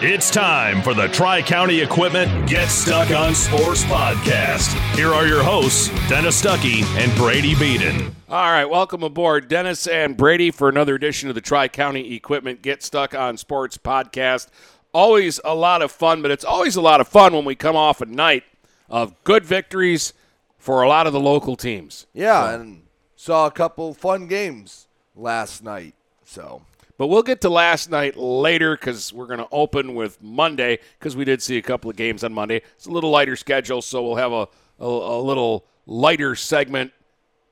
It's time for the Tri County Equipment Get Stuck on Sports podcast. Here are your hosts, Dennis Stuckey and Brady Beaton. All right, welcome aboard, Dennis and Brady, for another edition of the Tri County Equipment Get Stuck on Sports podcast. Always a lot of fun, but it's always a lot of fun when we come off a night of good victories for a lot of the local teams. Yeah, and saw a couple fun games last night. So But we'll get to last night later because we're going to open with Monday because we did see a couple of games on Monday. It's a little lighter schedule, so we'll have a, a, a little lighter segment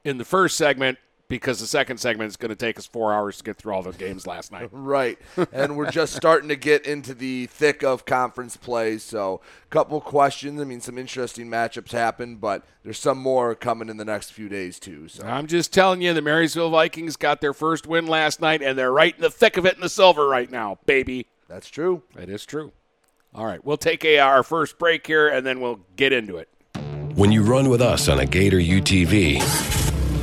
in the first segment because the second segment is going to take us four hours to get through all the games last night. right, and we're just starting to get into the thick of conference play. So a couple questions. I mean, some interesting matchups happen, but there's some more coming in the next few days too. So I'm just telling you, the Marysville Vikings got their first win last night, and they're right in the thick of it in the silver right now, baby. that's true. That is true. All right, we'll take a, our first break here, and then we'll get into it. When you run with us on a Gator UTV,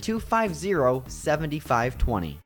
250 7520.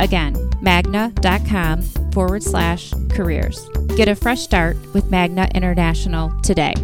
Again, magna.com forward slash careers. Get a fresh start with Magna International today.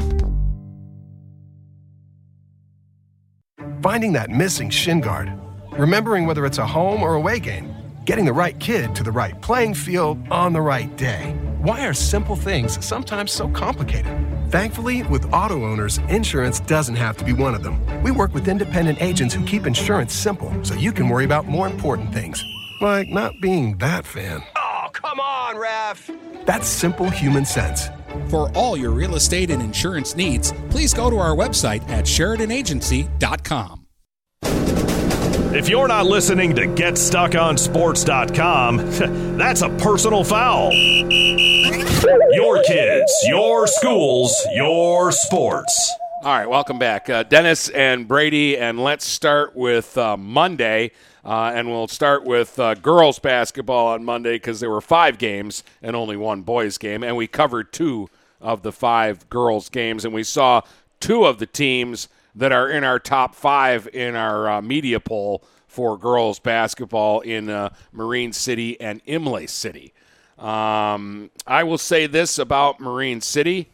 Finding that missing shin guard, remembering whether it's a home or away game, getting the right kid to the right playing field on the right day. Why are simple things sometimes so complicated? Thankfully, with auto owners, insurance doesn't have to be one of them. We work with independent agents who keep insurance simple so you can worry about more important things, like not being that fan. Oh, come on, ref! That's simple human sense. For all your real estate and insurance needs, please go to our website at SheridanAgency.com. If you're not listening to GetStuckOnSports.com, that's a personal foul. Your kids, your schools, your sports. All right, welcome back. Uh, Dennis and Brady, and let's start with uh, Monday. Uh, and we'll start with uh, girls basketball on Monday because there were five games and only one boys game. And we covered two of the five girls games. And we saw two of the teams that are in our top five in our uh, media poll for girls basketball in uh, Marine City and Imlay City. Um, I will say this about Marine City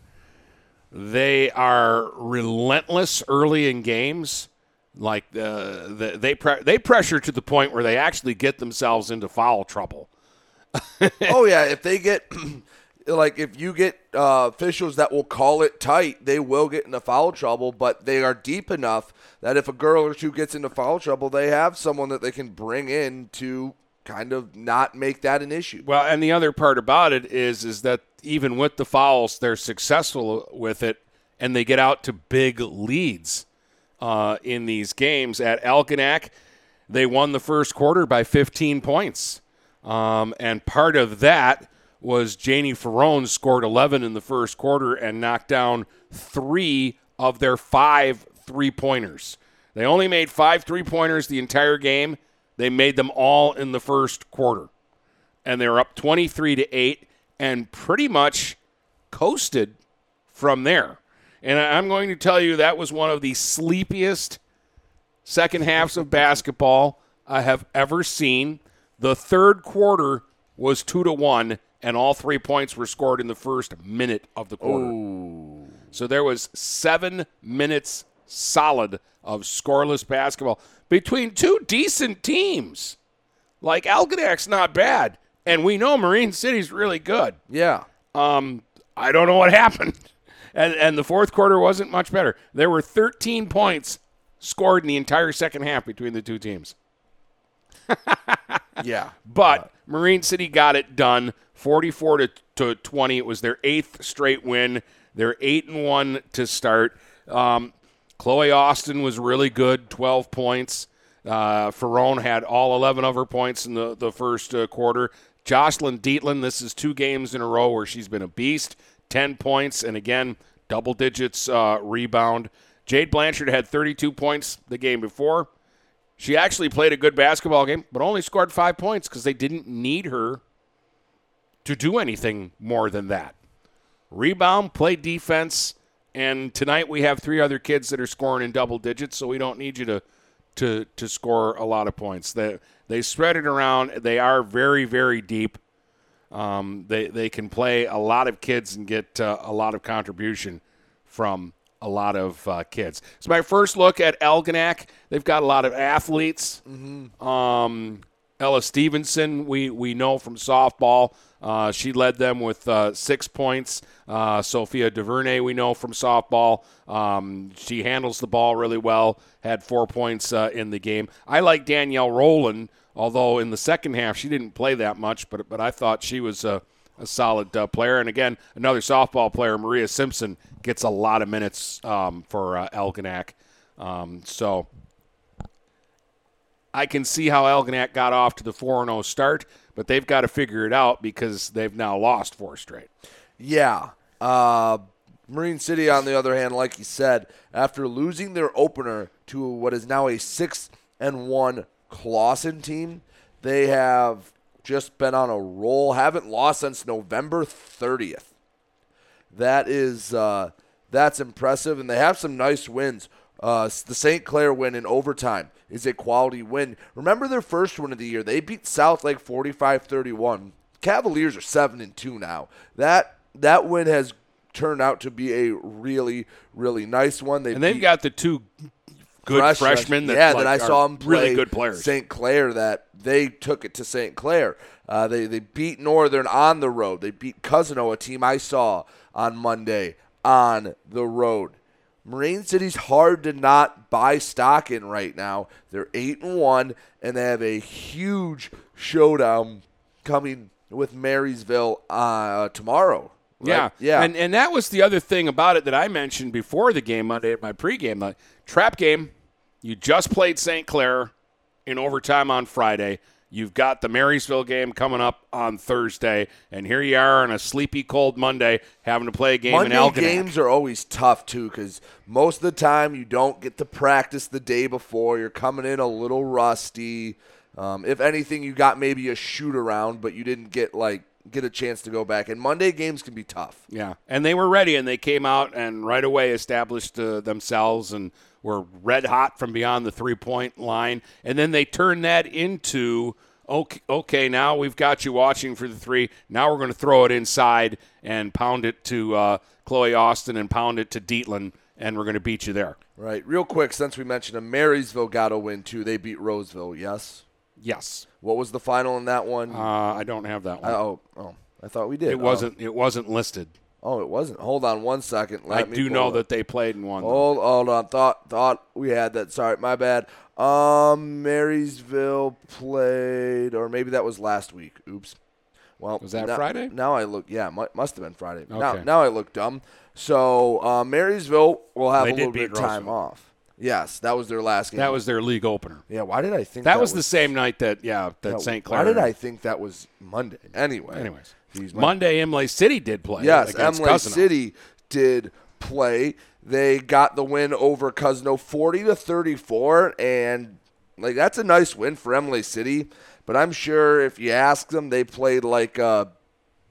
they are relentless early in games. Like uh, the, they pre- they pressure to the point where they actually get themselves into foul trouble. oh yeah, if they get like if you get uh, officials that will call it tight, they will get into foul trouble. But they are deep enough that if a girl or two gets into foul trouble, they have someone that they can bring in to kind of not make that an issue. Well, and the other part about it is is that even with the fouls, they're successful with it, and they get out to big leads uh, in these games. At Algonac, they won the first quarter by 15 points, um, and part of that was Janie Ferrone scored 11 in the first quarter and knocked down three of their five three pointers. They only made five three pointers the entire game. They made them all in the first quarter. And they were up 23 to 8 and pretty much coasted from there. And I'm going to tell you that was one of the sleepiest second halves of basketball I have ever seen. The third quarter was 2 to 1 and all three points were scored in the first minute of the quarter. Ooh. So there was 7 minutes solid of scoreless basketball between two decent teams. Like Algonac's not bad, and we know Marine City's really good. Yeah. Um, I don't know what happened, and and the fourth quarter wasn't much better. There were 13 points scored in the entire second half between the two teams. yeah. But Marine City got it done, 44 to, to 20. It was their eighth straight win. They're eight and one to start. Um, Chloe Austin was really good, 12 points. Uh, Ferrone had all 11 of her points in the, the first uh, quarter. Jocelyn Dietland, this is two games in a row where she's been a beast, 10 points, and again, double digits uh, rebound. Jade Blanchard had 32 points the game before. She actually played a good basketball game, but only scored five points because they didn't need her to do anything more than that. Rebound, play defense, and tonight we have three other kids that are scoring in double digits, so we don't need you to to to score a lot of points. They they spread it around. They are very very deep. Um, they they can play a lot of kids and get uh, a lot of contribution from a lot of uh, kids. It's my first look at Algonac. They've got a lot of athletes. Um, Ella Stevenson, we we know from softball. Uh, she led them with uh, six points. Uh, Sophia DuVernay, we know from softball. Um, she handles the ball really well, had four points uh, in the game. I like Danielle Rowland, although in the second half she didn't play that much, but, but I thought she was a, a solid uh, player. And again, another softball player, Maria Simpson, gets a lot of minutes um, for uh. Um, so I can see how Algonac got off to the 4 0 start, but they've got to figure it out because they've now lost four straight. Yeah. Uh, Marine City, on the other hand, like you said, after losing their opener to what is now a six and one Clawson team, they have just been on a roll. Haven't lost since November 30th. That is uh, that's impressive, and they have some nice wins. Uh, the St. Clair win in overtime is a quality win. Remember their first win of the year? They beat South Lake 45-31. Cavaliers are seven and two now. That that win has turned out to be a really really nice one. They and they've beat got the two good fresh- freshmen that yeah, like, that I saw them play really good players. St. Clair that they took it to St. Clair. Uh, they they beat Northern on the road. They beat Cousino, a team I saw on Monday on the road. Marine City's hard to not buy stock in right now. They're eight and one, and they have a huge showdown coming with Marysville uh, tomorrow. right? Yeah, yeah, and and that was the other thing about it that I mentioned before the game Monday at my pregame. The trap game, you just played St. Clair in overtime on Friday. You've got the Marysville game coming up on Thursday, and here you are on a sleepy, cold Monday having to play a game Monday in Algonac. games are always tough too because most of the time you don't get to practice the day before. You're coming in a little rusty. Um, if anything, you got maybe a shoot around, but you didn't get like get a chance to go back. And Monday games can be tough. Yeah, and they were ready, and they came out and right away established uh, themselves and were red hot from beyond the three point line. And then they turned that into okay, okay, now we've got you watching for the three. Now we're going to throw it inside and pound it to uh, Chloe Austin and pound it to Dietland, and we're going to beat you there. Right. Real quick, since we mentioned a Marysville got a win too. They beat Roseville. Yes. Yes. What was the final in that one? Uh, I don't have that one. I- oh, oh, I thought we did. it wasn't. It wasn't listed. Oh, it wasn't. Hold on one second. Let I do know it. that they played won. though. Hold, hold on. Thought thought we had that. Sorry, my bad. Um, Marysville played, or maybe that was last week. Oops. Well, Was that now- Friday? Now I look. Yeah, mu- must have been Friday. Now, Okay. now I look dumb. So uh, Marysville will have They a little bit of time Roseville. off. Yes, that was their last game. That was their league opener. yeah. Why did I think That, was, the same night that yeah that yeah, St. Clair. Why did I think that was Monday? Anyway. Anyways, Monday Imlay City did play. Yes, Imlay City did play. They got the win over Cousino 40 to 34 and like that's a nice win for Imlay City, but I'm sure if you ask them they played like a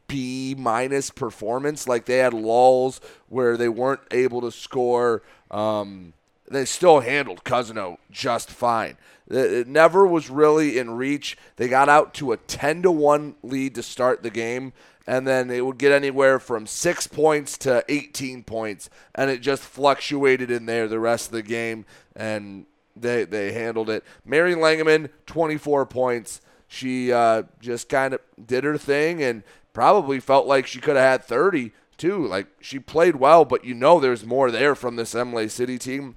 B minus performance like they had lulls where they weren't able to score um, they still handled Cousino just fine. It never was really in reach. They got out to a 10 to 1 lead to start the game, and then it would get anywhere from six points to 18 points, and it just fluctuated in there the rest of the game, and they, they handled it. Mary Langeman, 24 points. She uh, just kind of did her thing and probably felt like she could have had 30 too. Like she played well, but you know there's more there from this Imlay City team.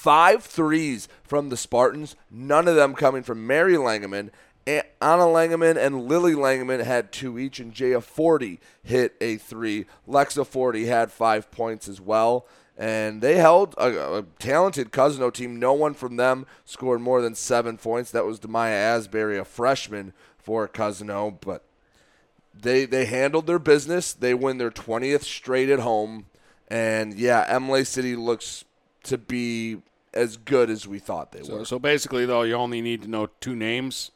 Five threes from the Spartans, none of them coming from Mary Langeman. Anna Langeman and Lily Langeman had two each, and Jaya Forty hit a three. Lexa Forty had five points as well. And they held a, a talented Cousino team. No one from them scored more than seven points. That was Demaya Asbury, a freshman for Cousino. But they they handled their business. They win their 20th straight at home. And yeah, Imlay City looks to be as good as we thought they So, were. so basically, though, you only need to know two names.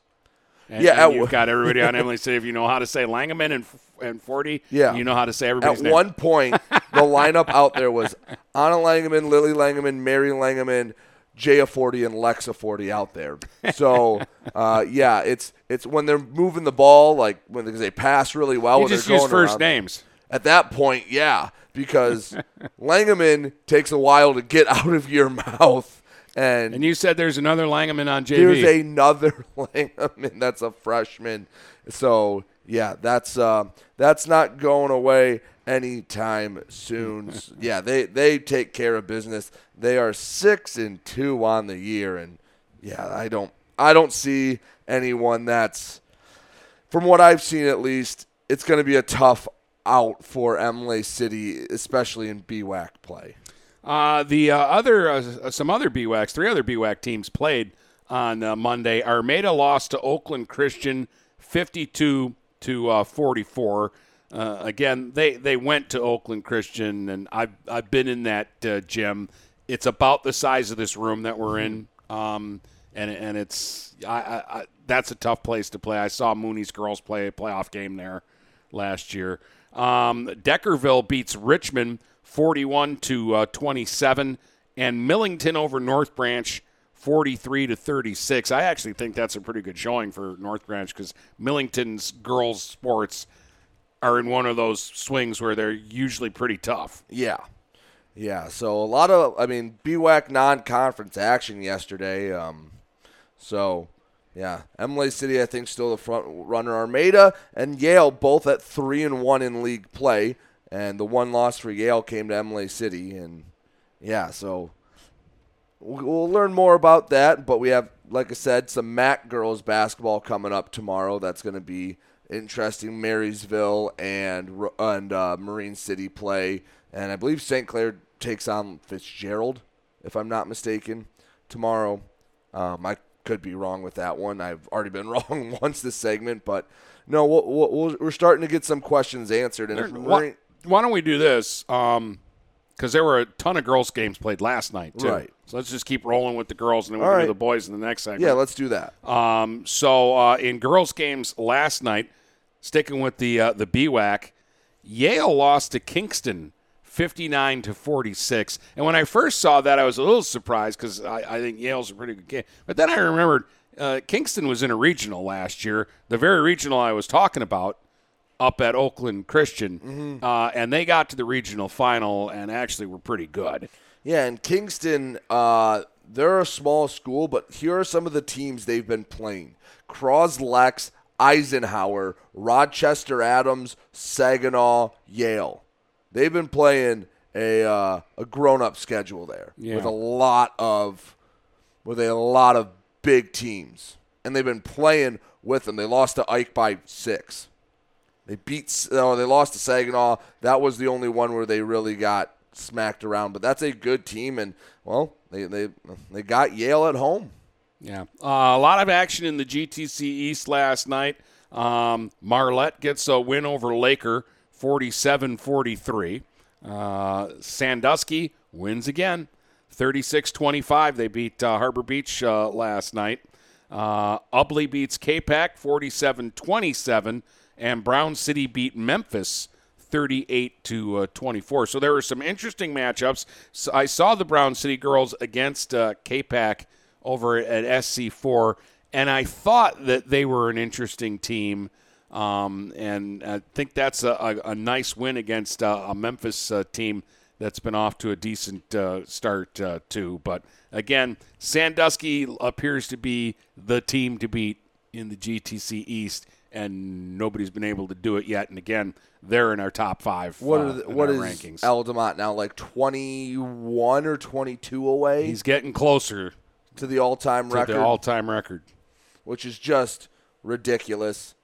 And, Yeah, and you've got everybody on Imlay City. If you know how to say Langeman and and Forty, Yeah. you know how to say everybody's At name. one point, the lineup out there was Anna Langeman, Lily Langeman, Mary Langeman, Jaya Forty, and Lexa Forty out there. So uh, yeah, it's it's when they're moving the ball, like when they pass really well. you when they're just use going first around. names. At that point, yeah, because Langeman takes a while to get out of your mouth, and, And you said there's another Langeman on JV. there's another Langeman that's a freshman. So yeah, that's uh, that's not going away anytime soon. Yeah, they they take care of business. They are six and two on the year, and yeah, I don't I don't see anyone that's from what I've seen at least. It's going to be a tough out for Imlay City, especially in BWAC play. Uh, the uh, other, uh, some other BWACs, three other BWAC teams played on uh, Monday. Armada lost to Oakland Christian, fifty-two to uh, forty-four. uh, again, they, they went to Oakland Christian, and I've, I've been in that uh, gym. It's about the size of this room that we're in, um, and, and it's I, I, I, that's a tough place to play. I saw Mooney's girls play a playoff game there last year. Um, Deckerville beats Richmond 41 to uh, 27, and Millington over North Branch 43 to 36. I actually think that's a pretty good showing for North Branch because Millington's girls sports are in one of those swings where they're usually pretty tough. Yeah. Yeah, so a lot of, I mean, BWAC non-conference action yesterday. Um, so, yeah, Imlay City, I think, still the front runner. Armada and Yale both at three and one in league play, and the one loss for Yale came to Imlay City, and yeah, so we'll learn more about that. But we have, like I said, some MAC girls basketball coming up tomorrow. That's going to be interesting. Marysville and and uh, Marine City play, and I believe St. Clair takes on Fitzgerald, if I'm not mistaken, tomorrow. Um, I could be wrong with that one. I've already been wrong once this segment, but no, we we we are starting to get some questions answered. And why, why, don't we do this? Um, because there were a ton of girls' games played last night, too. Right. So let's just keep rolling with the girls, and then we'll right. do the boys in the next segment. Yeah, let's do that. Um, so uh, in girls' games last night, sticking with the uh, the BWAC, Yale lost to Kingston 59 to 46. And when I first saw that, I was a little surprised because I, I, think Yale's a pretty good game. But then I remembered uh, Kingston was in a regional last year, the very regional I was talking about up at Oakland Christian, mm-hmm. uh, and they got to the regional final and actually were pretty good. Yeah, and Kingston, uh, they're a small school, but here are some of the teams they've been playing: Croslex, Eisenhower, Rochester Adams, Saginaw, Yale. They've been playing a uh, a grown up schedule there yeah. with a lot of with a lot of big teams, and they've been playing with them. They lost to Ike by six. They beat. Oh, they lost to Saginaw. That was the only one where they really got smacked around. But that's a good team, and well, they they they got Yale at home. Yeah, uh, a lot of action in the GTC East last night. Um, Marlette gets a win over Laker, 47-43. Uh, Sandusky wins again, 36-25. They beat uh, Harbor Beach uh, last night. Uh, Ubly beats Capac, 47-27 and Brown City beat Memphis 38 to uh, 24. So there were some interesting matchups. So I saw the Brown City girls against uh, Capac over at SC4, and I thought that they were an interesting team. Um, and I think that's a, a, a nice win against uh, a Memphis uh, team that's been off to a decent uh, start uh, too. But again, Sandusky appears to be the team to beat in the GTC East and nobody's been able to do it yet. And again, they're in our top five. What, uh, the, what is rankings. Al DeMott now? Like twenty one or twenty two away? He's getting closer to the all time record. The all time record, which is just ridiculous.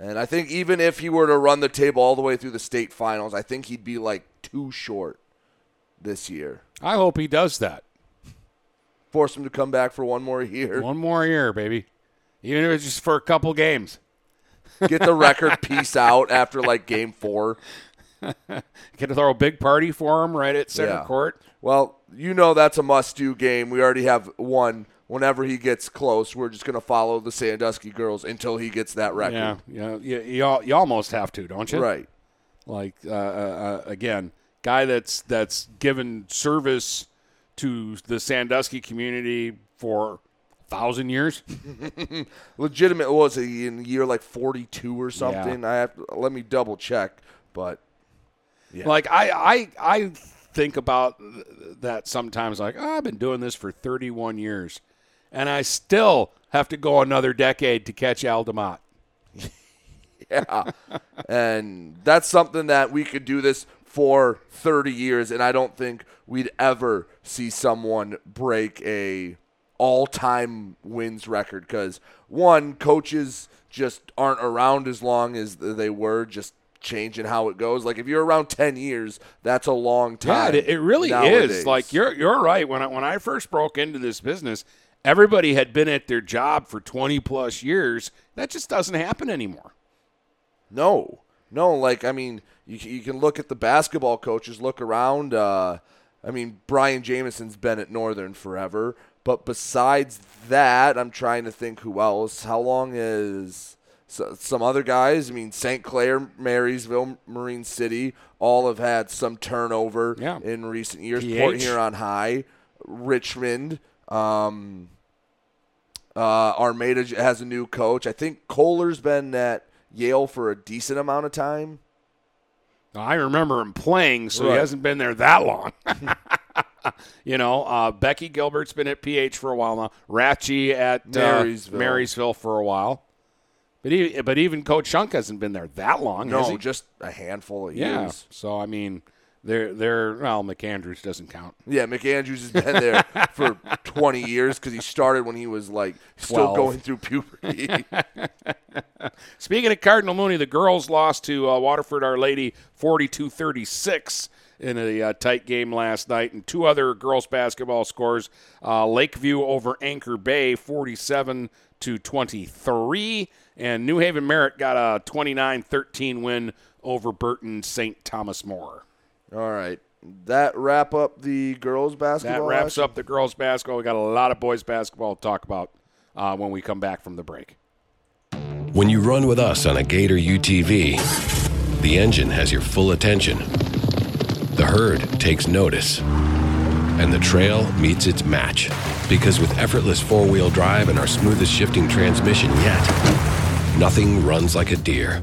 And I think even if he were to run the table all the way through the state finals, I think he'd be like too short this year. I hope he does that. Force him to come back for one more year. One more year, baby. Even if it's just for a couple games. Get the record piece out after like game four. Get to throw a big party for him right at center yeah. court. Well, you know that's a must-do game. We already have one. Whenever he gets close, we're just going to follow the Sandusky girls until he gets that record. Yeah, yeah, you, you, you almost have to, don't you? Right. Like uh, uh, uh, again, guy that's that's given service to the Sandusky community for thousand years. Legitimate was he in year like forty two or something? Yeah. I have to, let me double check, but yeah. like I I I think about that sometimes. Like oh, I've been doing this for thirty one years, and I still have to go another decade to catch Al DeMott. yeah, and that's something that we could do this for 30 years and I don't think we'd ever see someone break a all-time wins record because one coaches just aren't around as long as they were just changing how it goes like if you're around 10 years that's a long time yeah it, really nowadays. is like you're you're right when I, when I first broke into this business everybody had been at their job for 20 plus years that just doesn't happen anymore no No, like I mean, you you can look at the basketball coaches, look around. Uh, I mean, Brian Jameson's been at Northern forever, but besides that, I'm trying to think who else. How long is so, some other guys? I mean, St. Clair, Marysville, Marine City, all have had some turnover Yeah. in recent years. PH. Port Huron High, Richmond. Um, uh, Armada has a new coach. I think Kohler's been at Yale for a decent amount of time. I remember him playing, so he hasn't been there that long. you know, uh, Becky Gilbert's been at PH for a while now. Ratchy at uh, Marysville. Marysville for a while. But he, but even Coach Shunk hasn't been there that long. No, he? just a handful of yeah. years. So I mean, they're they're well, McAndrews doesn't count. Yeah, McAndrews has been there for 20 years because he started when he was like still 12. going through puberty. Speaking of Cardinal Mooney, the girls lost to uh, Waterford Our Lady 42 36 in a uh, tight game last night. And two other girls basketball scores uh, Lakeview over Anchor Bay 47 to 23. And New Haven Merritt got a 29 13 win over Burton St. Thomas More. All right. That wrap up the girls basketball. That basketball. wraps action? up the girls basketball. We got a lot of boys basketball to talk about uh, when we come back from the break. When you run with us on a Gator UTV, the engine has your full attention. The herd takes notice. And the trail meets its match. Because with effortless four wheel drive and our smoothest shifting transmission yet, nothing runs like a deer.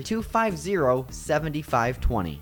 250 7520.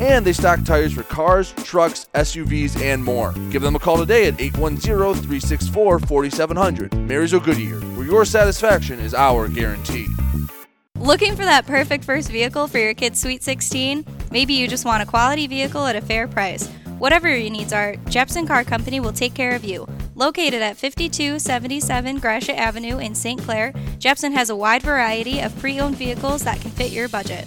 and they stock tires for cars, trucks, SUVs, and more. Give them a call today at 810 364 4700. Marysville Goodyear, where your satisfaction is our guarantee. Looking for that perfect first vehicle for your kid's Sweet 16? Maybe you just want a quality vehicle at a fair price. Whatever your needs are, Jepson Car Company will take care of you. Located at 5277 Gratiot Avenue in St. Clair, Jepson has a wide variety of pre owned vehicles that can fit your budget.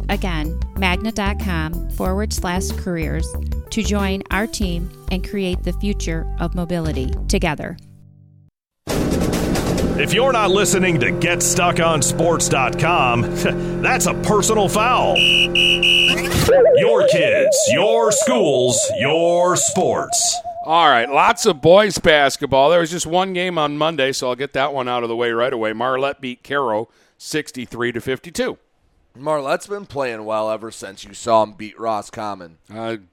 Again, magna.com forward slash careers to join our team and create the future of mobility together. If you're not listening to GetStuckOnSports.com, that's a personal foul. Your kids, your schools, your sports. All right, lots of boys basketball. There was just one game on Monday, so I'll get that one out of the way right away. Marlette beat Caro 63 to 52. Marlette's been playing well ever since you saw him beat Roscommon.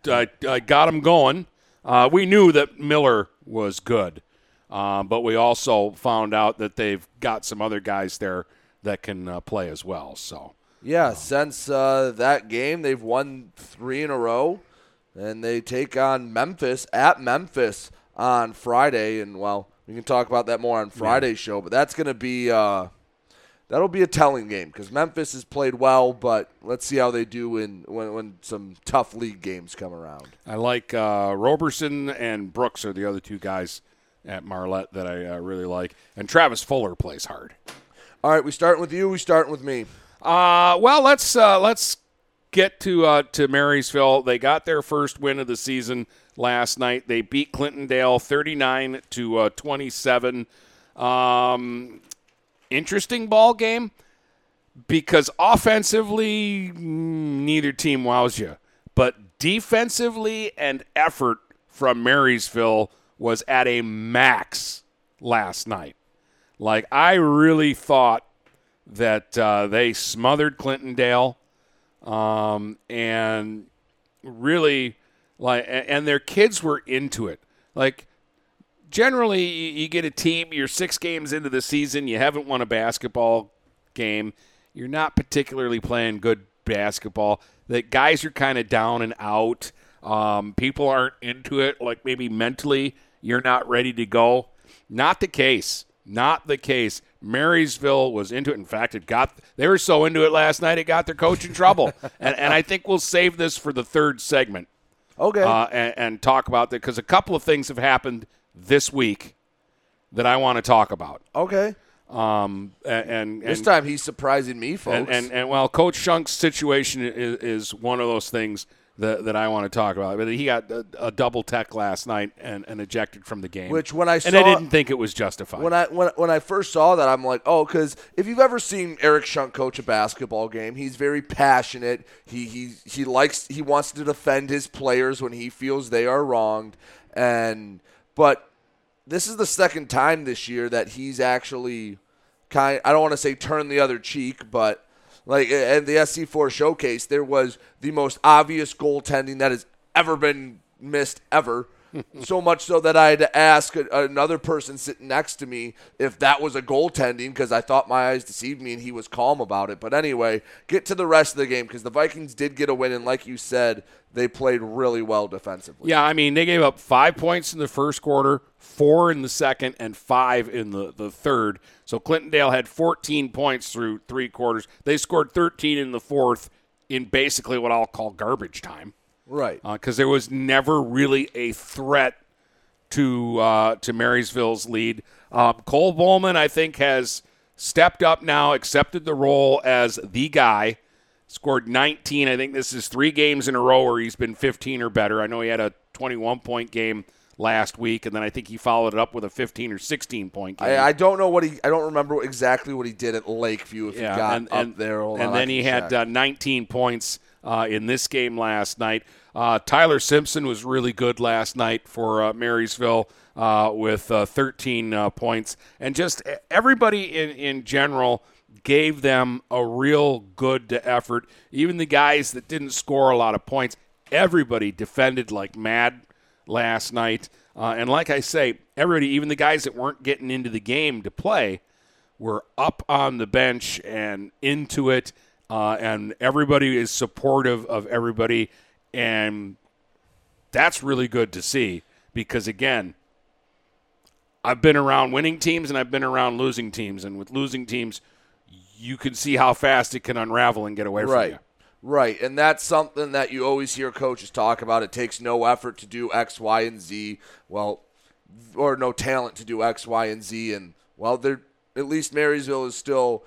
I, I got him going. Uh, we knew that Miller was good, uh, but we also found out that they've got some other guys there that can uh, play as well. So Yeah, since uh, that game, they've won three in a row, and they take on Memphis at Memphis on Friday. And well, we can talk about that more on Friday's show, but that's going to be uh, that'll be a telling game because Memphis has played well, but let's see how they do in when, when some tough league games come around. I like uh, Roberson and Brooks are the other two guys at Marlette that I uh, really like, and Travis Fuller plays hard. All right, we starting with you. We starting with me. Uh, well, let's uh, let's get to uh, to Marysville. They got their first win of the season last night. They beat Clintondale 39 to uh, 27. Um, interesting ball game because offensively, mm, neither team wows you, but defensively and effort from Marysville was at a max last night. Like I really thought that uh, they smothered Clintondale, um, and really like, and their kids were into it. Like generally, you get a team. You're six games into the season. You haven't won a basketball game. You're not particularly playing good basketball. The guys are kind of down and out. Um, people aren't into it. Like maybe mentally, you're not ready to go. Not the case. Not the case. Marysville was into it. In fact, it got they were so into it last night it got their coach in trouble. and, and I think we'll save this for the third segment. Okay. Uh, and, and talk about that because a couple of things have happened this week that I want to talk about. Okay. Um, and, and This and- time he's surprising me, folks. and, and, and well, Coach Shunk's situation is, is one of those things that, that I want to talk about. But he got a, a double tech last night and, and ejected from the game. Which when I and saw- I didn't think it was justified. When I when, when I first saw that, I'm like, oh, because if you've ever seen Eric Shunk coach a basketball game, he's very passionate. He he he likes he wants to defend his players when he feels they are wronged, and but this is the second time this year that he's actually kind. I don't want to say turn the other cheek, but like at the SC4 showcase, there was the most obvious goaltending that has ever been missed ever. So much so that I had to ask a, another person sitting next to me if that was a goaltending because I thought my eyes deceived me and he was calm about it. But anyway, get to the rest of the game because the Vikings did get a win and like you said, they played really well defensively. yeah, I mean, they gave up five points in the first quarter, four in the second, and five in the, the third. So Clintondale had 14 points through three quarters. They scored 13 in the fourth in basically what I'll call garbage time. Right. because there was never really a threat to uh, to Marysville's lead. Um, Cole Bowman, I think, has stepped up now, accepted the role as the guy, scored 19. I think this is three games in a row where he's been 15 or better. I know he had a 21 point game last week, and then I think he followed it up with a 15 or 16 point game. I, I don't know what he. I don't remember exactly what he did at Lakeview. If yeah, he got and, up and, there, Hold and on, then he had uh, 19 points uh, in this game last night. Uh, Tyler Simpson was really good last night for uh, Marysville uh, with uh, 13 uh, points, and just everybody in in general gave them a real good effort. Even the guys that didn't score a lot of points, everybody defended like mad last night. Uh, and like I say, everybody, even the guys that weren't getting into the game to play, were up on the bench and into it. Uh, and everybody is supportive of everybody. And that's really good to see because, again, I've been around winning teams and I've been around losing teams. And with losing teams, you can see how fast it can unravel and get away right. from you. Right, and that's something that you always hear coaches talk about. It takes no effort to do X, Y, and Z. Well, or no talent to do X, Y, and Z. And well, they're at least Marysville is still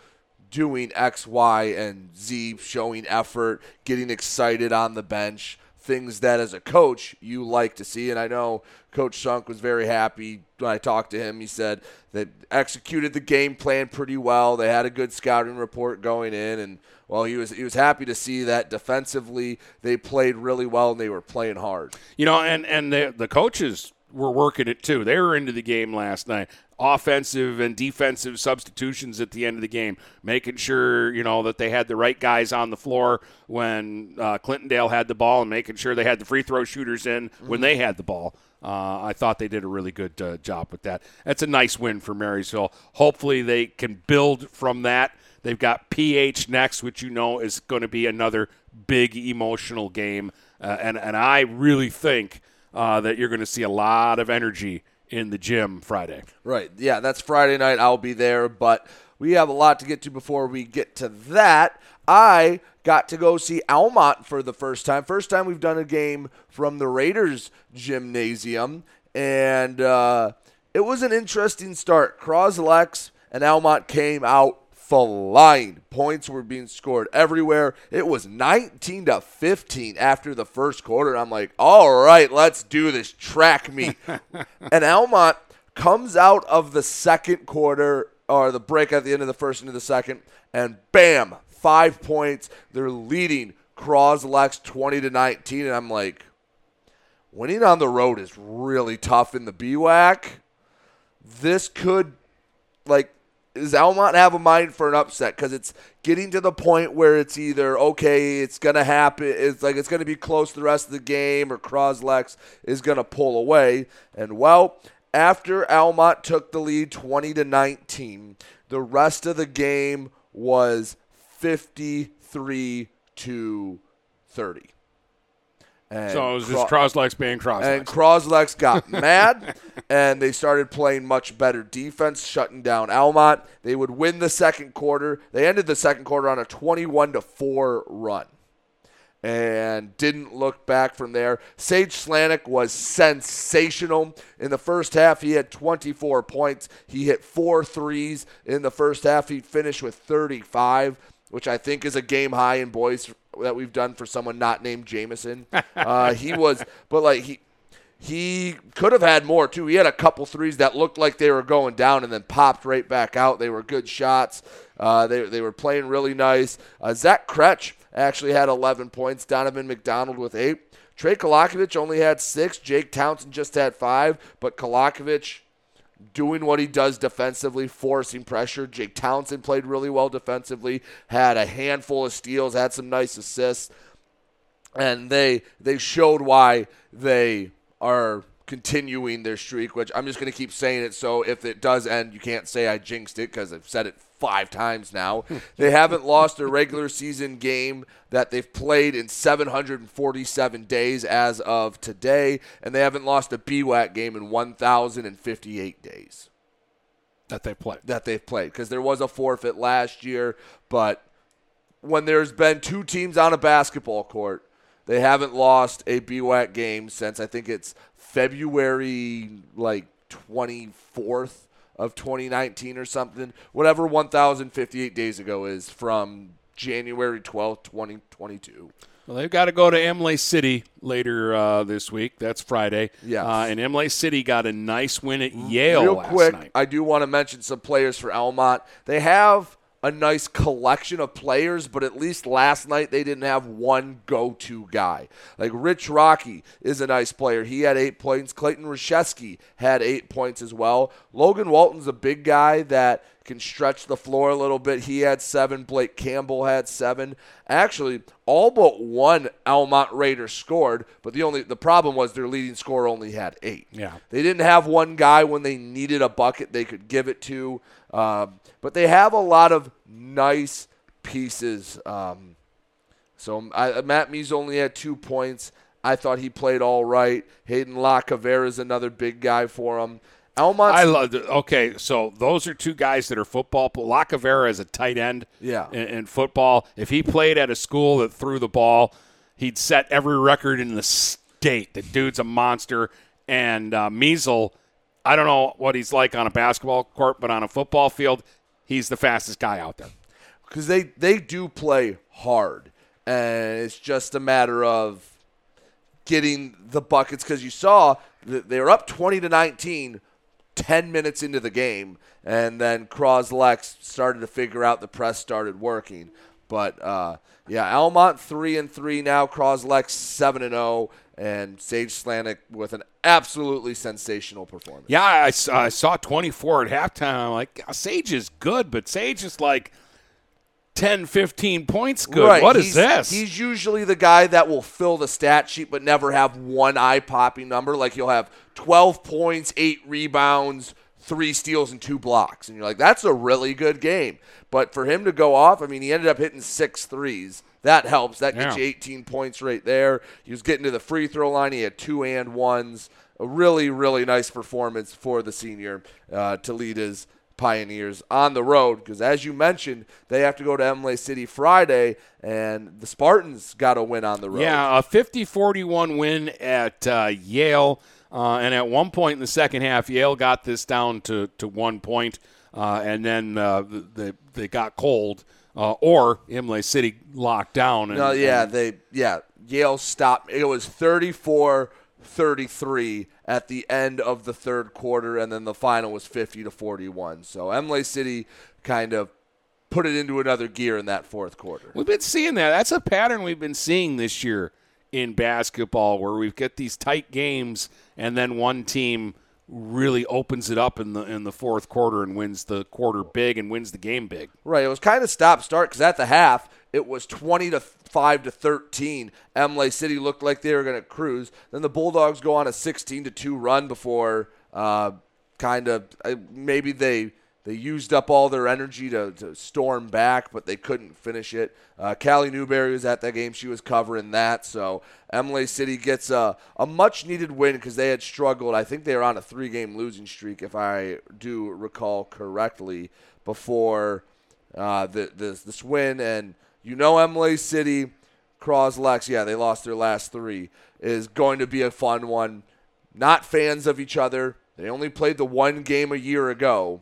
doing X, Y, and Z, showing effort, getting excited on the bench. Things that, as a coach, you like to see. And I know Coach Shunk was very happy when I talked to him. He said that executed the game plan pretty well. They had a good scouting report going in, and well, he was he was happy to see that defensively they played really well and they were playing hard. You know, and and the the coaches were working it too. They were into the game last night. Offensive and defensive substitutions at the end of the game, making sure you know that they had the right guys on the floor when uh, Clintondale had the ball, and making sure they had the free throw shooters in when they had the ball. Uh, I thought they did a really good uh, job with that. That's a nice win for Marysville. Hopefully, they can build from that. They've got PH next, which you know is going to be another big emotional game, uh, and and I really think uh, that you're going to see a lot of energy in the gym Friday. Right. Yeah, that's Friday night. I'll be there, but we have a lot to get to before we get to that. I got to go see Almont for the first time. First time we've done a game from the Raiders gymnasium, and uh, it was an interesting start. Croslex and Almont came out flying. Points were being scored everywhere. It was 19 to 15 after the first quarter. I'm like, all right, let's do this track meet. and Almont comes out of the second quarter or the break at the end of the first into the second, and bam, five points. They're leading Croslex 20 to 19, and I'm like, winning on the road is really tough in the BWAC. This could, like, does Almont have a mind for an upset? Because it's getting to the point where it's either okay, it's gonna happen. It's like it's gonna be close the rest of the game, or Croslex is gonna pull away. And well, after Almont took the lead, twenty to nineteen, the rest of the game was fifty-three to thirty. And so it was Cro- just Croslex being Croslex. and Croslex got mad, and they started playing much better defense, shutting down Almont. They would win the second quarter. They ended the second quarter on a 21 to 4 run and didn't look back from there. Sage Slanik was sensational. In the first half, he had 24 points. He hit four threes. In the first half, he finished with 35, which I think is a game high in boys that we've done for someone not named Jameson. uh, he was, but like he. He could have had more too. He had a couple threes that looked like they were going down and then popped right back out. They were good shots. Uh, they, they were playing really nice. Uh, Zach Kretsch actually had 11 points. Donovan McDonald with eight. Trey Kolakovic only had six. Jake Townsend just had five. But Kolakovic doing what he does defensively, forcing pressure. Jake Townsend played really well defensively, had a handful of steals, had some nice assists. And they they showed why they are continuing their streak, which I'm just going to keep saying it. So if it does end, you can't say I jinxed it because I've said it five times now. they haven't lost a regular season game that they've played in 747 days as of today, and they haven't lost a BWAC game in 1,058 days that they played. That they've played because there was a forfeit last year, but when there's been two teams on a basketball court they haven't lost a BWAC game since I think it's February like 24th of 2019 or something. Whatever 1058 days ago is from January 12th, 2022. Well, they've got to go to Imlay City later uh, this week. That's Friday. Yes. Uh, and Imlay City got a nice win at Yale Real last quick, night. I do want to mention some players for Almont. They have a nice collection of players, but at least last night they didn't have one go-to guy. Like Rich Rocky is a nice player. He had eight points. Clayton Rashesky had eight points as well. Logan Walton's a big guy that can stretch the floor a little bit. He had seven. Blake Campbell had seven. Actually, all but one Almont Raider scored, but the only the problem was their leading scorer only had eight. Yeah. They didn't have one guy when they needed a bucket they could give it to. Um, but they have a lot of nice pieces. Um, so I, Matt Mees only had two points. I thought he played all right. Hayden LaCavera is another big guy for him. Almont. I love. Okay, so those are two guys that are football. Lacavera is a tight end. Yeah. In, in football, if he played at a school that threw the ball, he'd set every record in the state. The dude's a monster. And uh, Measle, I don't know what he's like on a basketball court, but on a football field, he's the fastest guy out there. because they they do play hard, and it's just a matter of getting the buckets. Because you saw that they were up twenty to 19, 10 minutes into the game, and then Croslex started to figure out the press started working. But uh, yeah, Almont three and three now. Croslex seven and zero, and Sage Slanik with an absolutely sensational performance. Yeah, I saw 24 at halftime. I'm like, Sage is good, but Sage is like 10, 15 points good. Right. What is he's, this? He's usually the guy that will fill the stat sheet but never have one eye popping number. Like he'll have 12 points, eight rebounds, three steals, and two blocks. And you're like, that's a really good game. But for him to go off, I mean, he ended up hitting six threes. That helps. That gets Yeah. you 18 points right there. He was getting to the free throw line. He had two and ones. A really, really nice performance for the senior uh, to lead his Pioneers on the road because, as you mentioned, they have to go to Imlay City Friday, and the Spartans got a win on the road. Yeah, a 50 41 win at uh, Yale. Uh, and at one point in the second half, Yale got this down to, to one point, uh, and then uh, they, they got cold, uh, or Imlay City locked down. And, No, yeah, and- they yeah Yale stopped. It was 34-33 at the end of the third quarter, and then the final was 50 to 41. So Imlay City kind of put it into another gear in that fourth quarter. We've been seeing that. That's a pattern we've been seeing this year in basketball where we've got these tight games and then one team really opens it up in the in the fourth quarter and wins the quarter big and wins the game big. Right. It was kind of stop start because at the half it was 20 to 5 to 13. Imlay City looked like they were going to cruise. Then the Bulldogs go on a 16 to 2 run before uh, kind of uh, maybe they they used up all their energy to, to storm back, but they couldn't finish it. Uh, Callie Newberry was at that game. She was covering that. So Imlay City gets a, a much needed win because they had struggled. I think they were on a three game losing streak, if I do recall correctly, before uh, the, this, this win. And you know, Imlay City, Croslex, yeah, they lost their last three, is going to be a fun one. Not fans of each other. They only played the one game a year ago.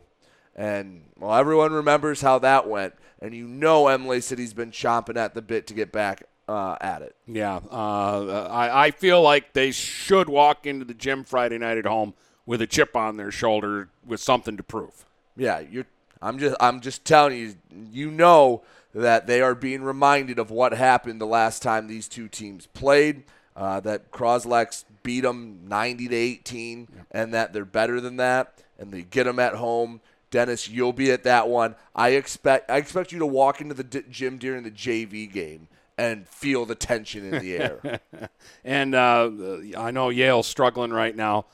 And well, everyone remembers how that went. And you know Imlay City's been chomping at the bit to get back uh, at it. Yeah, uh, I, I feel like they should walk into the gym Friday night at home with a chip on their shoulder with something to prove. Yeah, you're. I'm just. I'm just telling you. You know that they are being reminded of what happened the last time these two teams played. Uh, that Croslex beat them 90 to 18, and that they're better than that, and they get them at home. Dennis, you'll be at that one. I expect. I expect you to walk into the d- gym during the JV game and feel the tension in the air. and uh, I know Yale's struggling right now.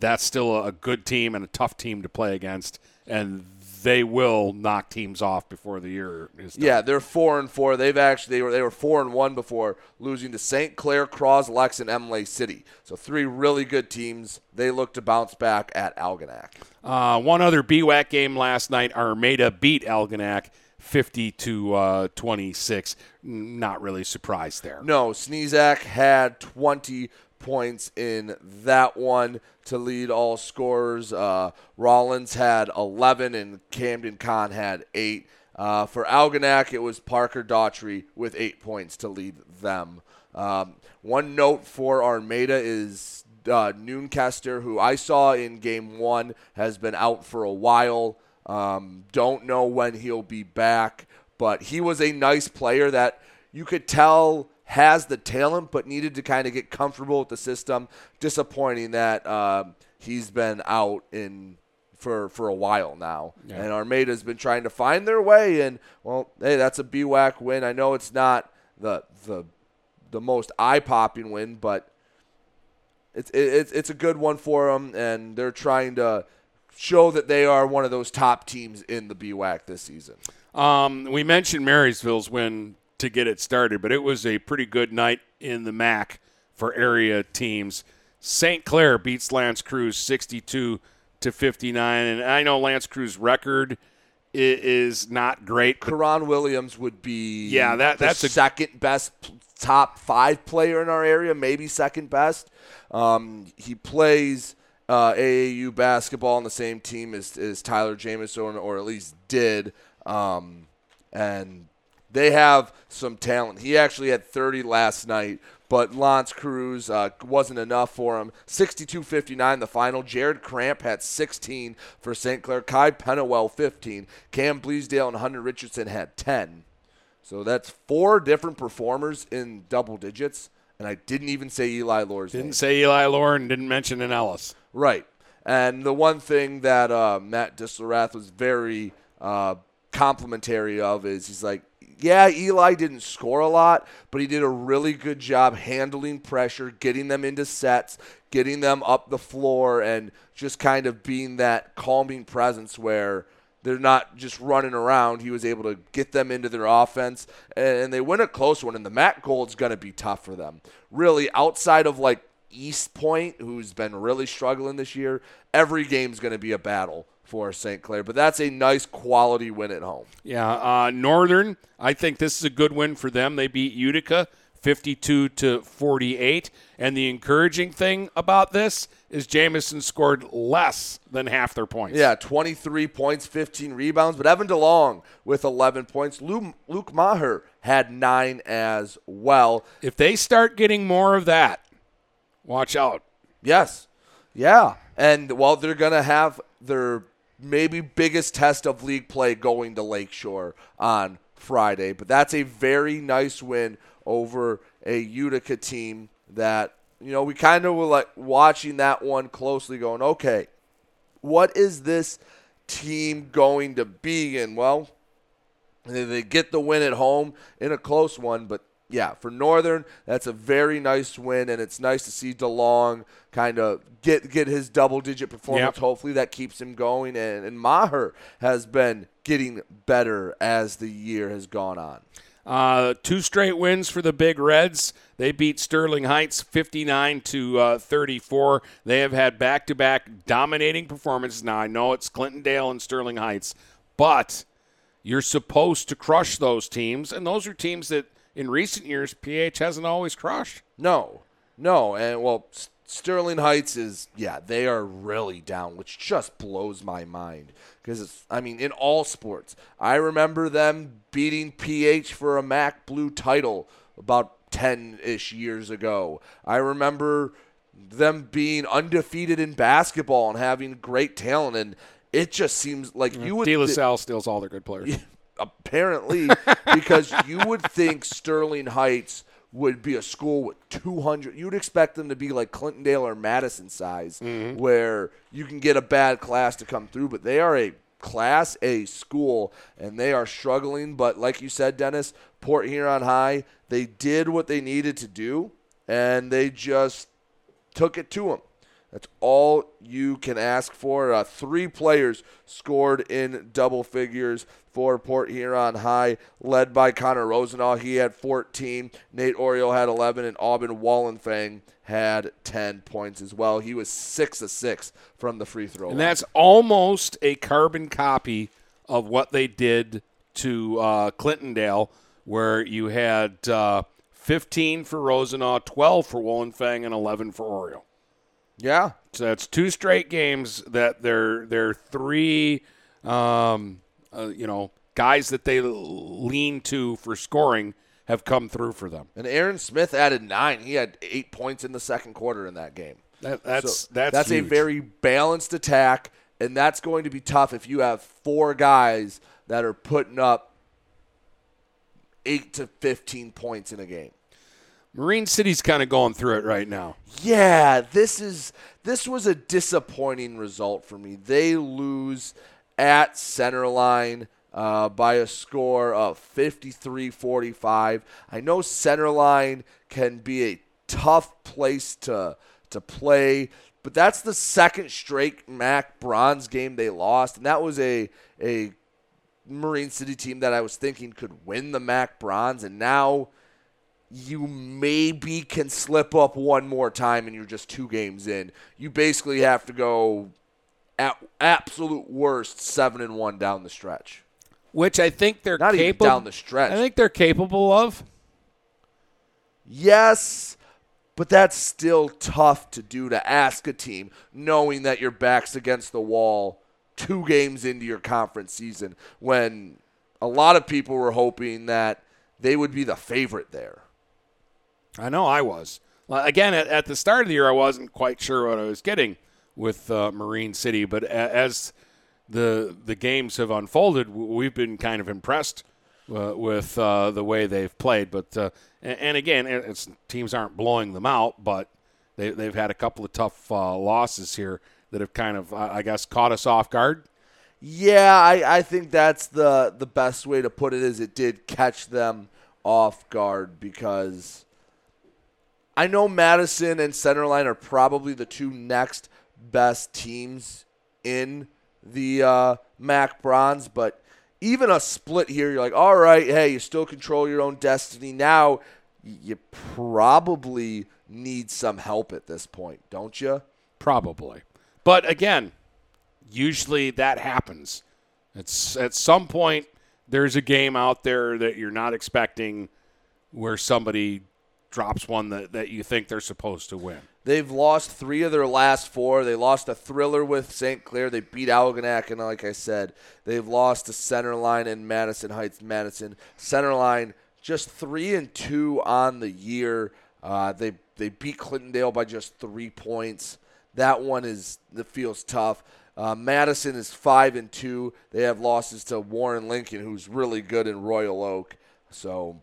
That's still a good team and a tough team to play against, and they will knock teams off before the year is done. Yeah, they're four and four. They've actually they were they were four and one before losing to St. Clair, Cross, Lex, and Imlay City. So three really good teams. They look to bounce back at Algonac. Uh, one other BWAC game last night. Armada beat Algonac 50 to uh, 26. Not really surprised there. No, Sneezak had 20 points in that one to lead all scorers. Uh, Rollins had 11 and Camden Khan had 8. Uh, for Algonac, it was Parker Daughtry with eight points to lead them. Um, one note for Armada is uh, Noonkester, who I saw in game one, has been out for a while. Um, don't know when he'll be back, but he was a nice player that you could tell has the talent, but needed to kind of get comfortable with the system. Disappointing that um, he's been out in for for a while now, Yeah. and Armada's been trying to find their way. And well, hey, that's a BWAC win. I know it's not the the the most eye popping win, but it's it's it's a good one for them, and they're trying to show that they are one of those top teams in the BWAC this season. Um, we mentioned Marysville's win to get it started, but it was a pretty good night in the MAC for area teams. St. Clair beats L'Anse Creuse 62 to 59, and I know L'Anse Creuse's record is not great. Karan Williams would be Yeah, that- the that's a- second best top five player in our area, maybe second best. Um, he plays uh, AAU basketball on the same team as, as Tyler Jameson, or at least did. Um, and they have some talent. He actually had 30 last night, but L'Anse Creuse uh, wasn't enough for him. 62-59 the final. Jared Cramp had 16 for St. Clair. Kai Pennewell 15. Cam Bleasdale and Hunter Richardson had 10. So that's four different performers in double digits, and I didn't even say Eli Lore's name. Didn't say Eli Lauren, didn't mention an Ellis. Right. And the one thing that uh, Matt Disselrath was very uh, complimentary of is he's like, yeah, Eli didn't score a lot, but he did a really good job handling pressure, getting them into sets, getting them up the floor, and just kind of being that calming presence where they're not just running around. He was able to get them into their offense, and they win a close one. And the MAC Gold's going to be tough for them. Really, outside of like Eastpointe, who's been really struggling this year, every game's going to be a battle for St. Clair. But that's a nice quality win at home. Yeah, uh, Northern. I think this is a good win for them. They beat Utica 52 to 48. And the encouraging thing about this is Jameson scored less than half their points. Yeah, 23 points, 15 rebounds. But Evan DeLong with 11 points. Luke, Luke Maher had nine as well. If they start getting more of that, watch out. Yes. Yeah. And while they're going to have their maybe biggest test of league play going to Lakeshore on Friday, but that's a very nice win over a Utica team that, you know, we kind of were like watching that one closely going, okay, what is this team going to be? And well, they, they get the win at home in a close one, but yeah, for Northern, that's a very nice win, and it's nice to see DeLong kind of get get his double digit performance. Yep. Hopefully, that keeps him going, and, and Maher has been getting better as the year has gone on. Uh, two straight wins for the Big Reds. They beat Sterling Heights 59 to uh, 34. They have had back-to-back dominating performances. Now I know it's Clintondale and Sterling Heights, but you're supposed to crush those teams, and those are teams that in recent years PH hasn't always crushed. No, no, and well, Sterling Heights is yeah, they are really down, which just blows my mind because it's I mean, in all sports, I remember them beating PH for a MAC Blue title about ten ish years ago. I remember them being undefeated in basketball and having great talent, and it just seems like you would. De La Salle steals all their good players. apparently because you would think Sterling Heights would be a school with 200 you'd expect them to be like Clintondale or Madison size Mm-hmm. where you can get a bad class to come through but they are a class A school and they are struggling but like you said Dennis Port Huron High they did what they needed to do and they just took it to them. That's all you can ask for. Uh, three players scored in double figures for Port Huron High, led by Connor Rosenau. He had 14. Nate Oriole had 11, and Aubin Wallenfang had 10 points as well. He was 6 of 6 from the free throw And line. that's almost a carbon copy of what they did to uh, Clintondale, where you had uh, 15 for Rosenau, 12 for Wollenfang, and 11 for Oriole. Yeah. So that's two straight games that they're they're three, um, uh, you know, guys that they lean to for scoring have come through for them. And Aaron Smith added nine. He had eight points in the second quarter in that game. That, that's So that's that's a very balanced attack, and that's going to be tough if you have four guys that are putting up eight to fifteen points in a game. Marine City's kind of going through it right now. Yeah, this is this was a disappointing result for me. They lose at Centerline uh, by a score of 53-45. I know Centerline can be a tough place to to play, but that's the second straight MAC bronze game they lost, and that was a a Marine City team that I was thinking could win the MAC bronze, and now you maybe can slip up one more time and you're just two games in. You basically have to go at absolute worst seven and one down the stretch. Which I think they're Not even capable down the stretch. I think they're capable of. Yes, but that's still tough to do to ask a team knowing that your back's against the wall two games into your conference season when a lot of people were hoping that they would be the favorite there. I know I was. Again, at, at the start of the year, I wasn't quite sure what I was getting with uh, Marine City, but as the the games have unfolded, we've been kind of impressed uh, with uh, the way they've played. But uh, and, and again, teams aren't blowing them out, but they, they've had a couple of tough uh, losses here that have kind of, I I guess, caught us off guard. Yeah, I, I think that's the the best way to put it is it did catch them off guard because I know Madison and Centerline are probably the two next best teams in the uh, MAC Bronze, but even a split here, you're like, all right, hey, you still control your own destiny. Now you probably need some help at this point, don't you? Probably. But again, usually that happens. It's at some point there's a game out there that you're not expecting where somebody drops one that, that you think they're supposed to win. They've lost three of their last four. They lost a thriller with St. Clair. They beat Algonac, and like I said, they've lost to Centerline and Madison Heights. Madison Centerline just three and two on the year. Uh, they they beat Clintondale by just three points. That one is that feels tough. Uh, Madison is five and two. They have losses to Warren Lincoln, who's really good in Royal Oak. So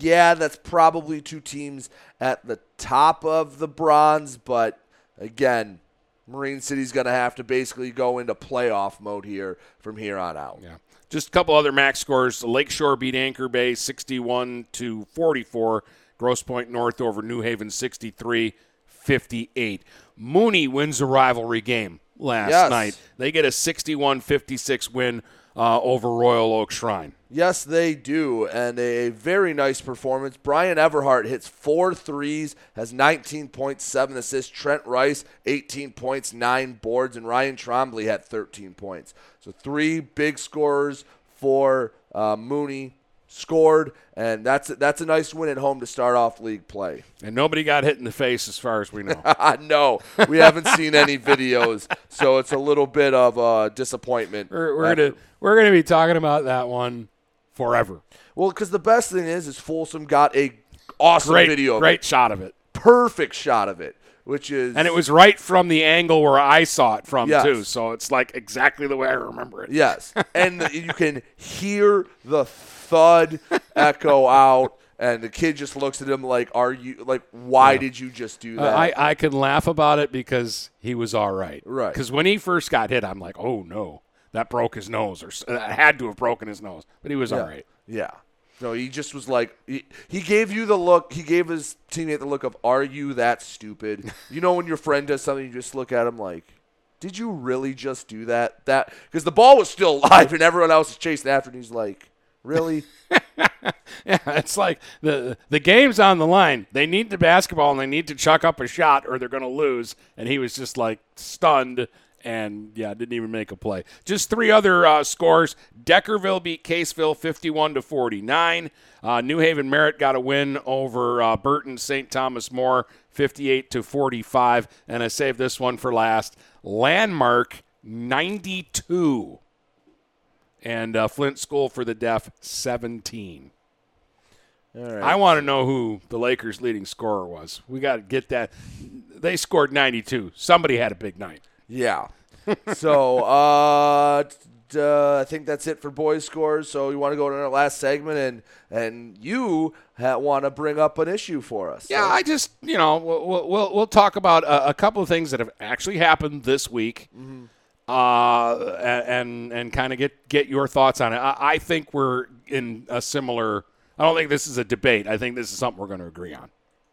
yeah, that's probably two teams at the top of the bronze, but again, Marine City's going to have to basically go into playoff mode here from here on out. Yeah. Just a couple other MAC scores. Lakeshore beat Anchor Bay 61 to 44. Grosse Pointe North over New Haven 63 58. Mooney wins a rivalry game last Yes. night. They get a 61 56 win uh, over Royal Oak Shrine. Yes, they do, and a very nice performance. Brian Everhart hits four threes, has 19.7 assists. Trent Rice, 18 points, nine boards, and Ryan Trombley had 13 points. So three big scorers for uh, Mooney scored, and that's that's a nice win at home to start off league play. And nobody got hit in the face as far as we know. no, we haven't seen any videos, so it's a little bit of a disappointment. We're, we're gonna uh, we're gonna be talking about that one forever. Well, because the best thing is, is Folsom got a awesome Great, video, of great it. shot of it, perfect shot of it, which is and it was right from the angle where I saw it from Yes. too. So it's like exactly the way I remember it. yes, and the- you can hear the thud echo out, and the kid just looks at him like, "Are you like? Why Yeah. did you just do Uh, that?" I, I can laugh about it because he was all right. Right. Because when he first got hit, I'm like, oh no, that broke his nose, or that had to have broken his nose. But he was yeah. all right. Yeah. No, he just was like he, he gave you the look. He gave his teammate the look of, "Are you that stupid?" you know when your friend does something, you just look at him like, "Did you really just do that?" That because the ball was still live and everyone else is chasing after, and he's like, "Really?" Yeah, it's like the the game's on the line. They need the basketball and they need to chuck up a shot or they're going to lose. And he was just like stunned and yeah, didn't even make a play. Just three other uh, scores: Deckerville beat Caseville fifty-one to forty-nine. Uh, New Haven Merritt got a win over uh, Burton St. Thomas More fifty-eight to forty-five. And I saved this one for last. Landmark ninety-two and uh, Flint School for the Deaf 17. All right. I want to know who the Lakers' leading scorer was. We got to get that. They scored 92. Somebody had a big night. Yeah. so uh, uh, I think that's it for boys scores. So you want to go to our last segment and and you ha- want to bring up an issue for us. Yeah, I just you know we'll we'll, we'll talk about a, a couple of things that have actually happened this week, uh, and and kind of get get your thoughts on it. I, I think we're in a similar. I don't think this is a debate. I think this is something we're going to agree on.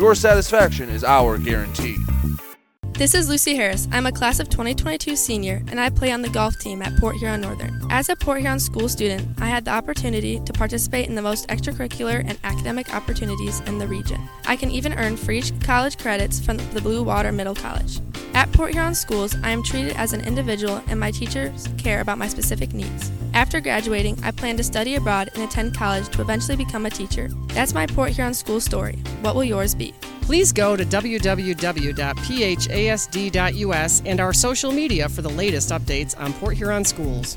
your satisfaction is our guarantee. This is Lucy Harris. I'm a class of 2022 senior and I play on the golf team at Port Huron Northern. As a Port Huron school student, I had the opportunity to participate in the most extracurricular and academic opportunities in the region. I can even earn free college credits from the Blue Water Middle College. At Port Huron schools, I am treated as an individual and my teachers care about my specific needs. After graduating, I plan to study abroad and attend college to eventually become a teacher. That's my Port Huron school story. What will yours be? Please go to www.phasd.us and our social media for the latest updates on Port Huron schools.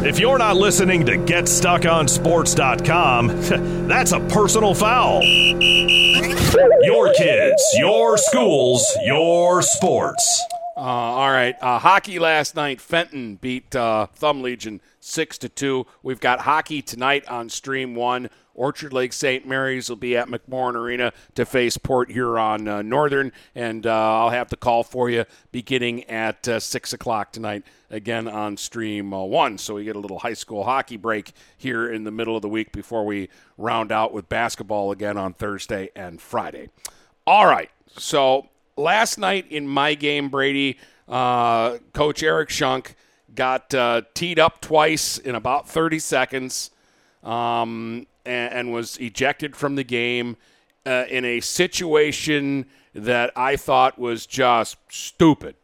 If you're not listening to GetStuckOnSports.com, that's a personal foul. Your kids, your schools, your sports. Uh, all right. Uh, hockey last night. Fenton beat uh, Thumb Legion six to two. We've got hockey tonight on Stream One. Orchard Lake St. Mary's will be at McMorran Arena to face Port Huron uh, Northern, and uh, I'll have the call for you beginning at uh, six o'clock tonight. Again on Stream uh, One, so we get a little high school hockey break here in the middle of the week before we round out with basketball again on Thursday and Friday. All right. So last night in my game, Brady, uh, Coach Eric Shunk got uh, teed up twice in about 30 seconds um, and, and, was ejected from the game uh, in a situation that I thought was just stupid.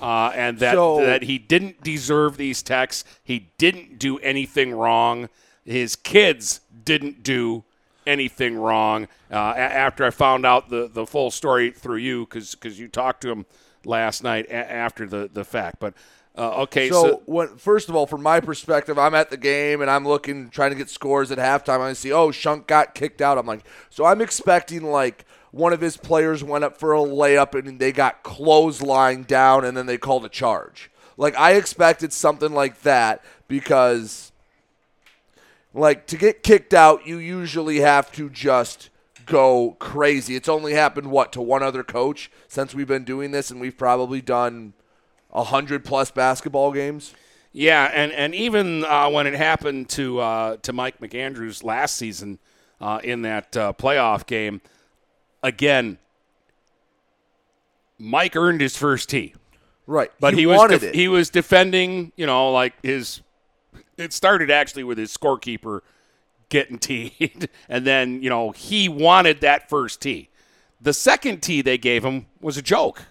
Uh, and that, So- that he didn't deserve these texts. He didn't do anything wrong. His kids didn't do anything wrong. Uh, a- after I found out the, the full story through you, because you talked to him last night a- after the, the fact. But uh, okay, so, so, when, first of all, from my perspective, I'm at the game and I'm looking, trying to get scores at halftime. I see, oh, Shunk got kicked out. I'm like, so I'm expecting like one of his players went up for a layup and they got clotheslined down and then they called a charge. Like I expected something like that because, like, to get kicked out, you usually have to just go crazy. It's only happened what to one other coach since we've been doing this, and we've probably done a hundred plus basketball games. Yeah, and and even uh, when it happened to uh, to Mike McAndrews last season uh, in that uh, playoff game, again, Mike earned his first tee. Right, but He he, was wanted def- it. he was defending. You know, like his. It started actually with his scorekeeper getting teed, and then you know he wanted that first tee. The second tee they gave him was a joke.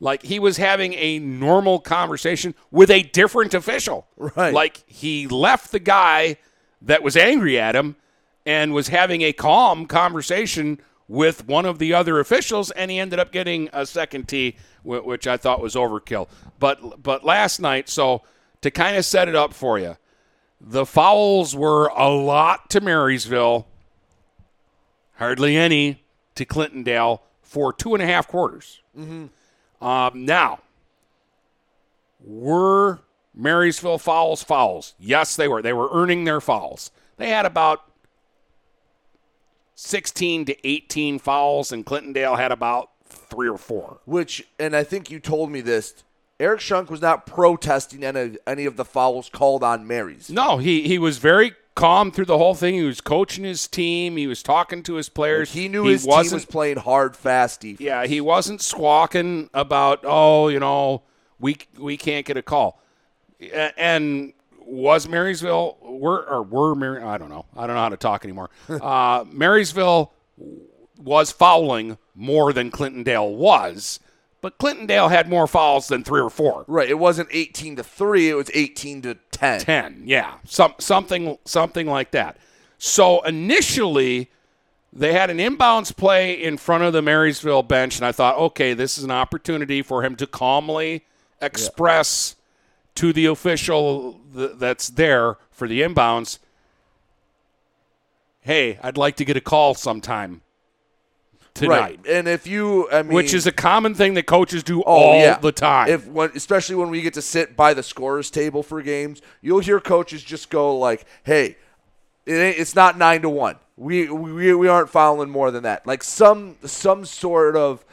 Like he was having a normal conversation with a different official. Right. Like he left the guy that was angry at him and was having a calm conversation with one of the other officials, and he ended up getting a second tee, which I thought was overkill. But but last night, so to kind of set it up for you, the fouls were a lot to Marysville, hardly any to Clintondale for two and a half quarters. Mm-hmm. Um, now, were Marysville fouls fouls? Yes, they were. They were earning their fouls. They had about 16 to 18 fouls, and Clintondale had about three or four. Which, and I think you told me this. Eric Shunk was not protesting any, any of the fouls called on Mary's. No, he, he was very calm through the whole thing. He was coaching his team. He was talking to his players. He knew his team wasn't, was playing hard, fast defense. Yeah, he wasn't squawking about, oh, you know, we we can't get a call. And was Marysville were or were Mary? I don't know. I don't know how to talk anymore. uh, Marysville was fouling more than Clintondale was, but Clintondale had more fouls than three or four. Right. It wasn't 18 to 3, it was 18 to 10. 10 yeah some, something something like that so initially they had an inbounds play in front of the marysville bench and i thought okay this is an opportunity for him to calmly express to the official th- that's there for the inbounds hey i'd like to get a call sometime tonight Right. And if you, I mean, which is a common thing that coaches do Oh, all yeah. the time If when, especially when we get to sit by the scorers table for games, you'll hear coaches just go like, "Hey, it ain't, it's not nine to one. We, we we aren't fouling more than that." Like some some sort of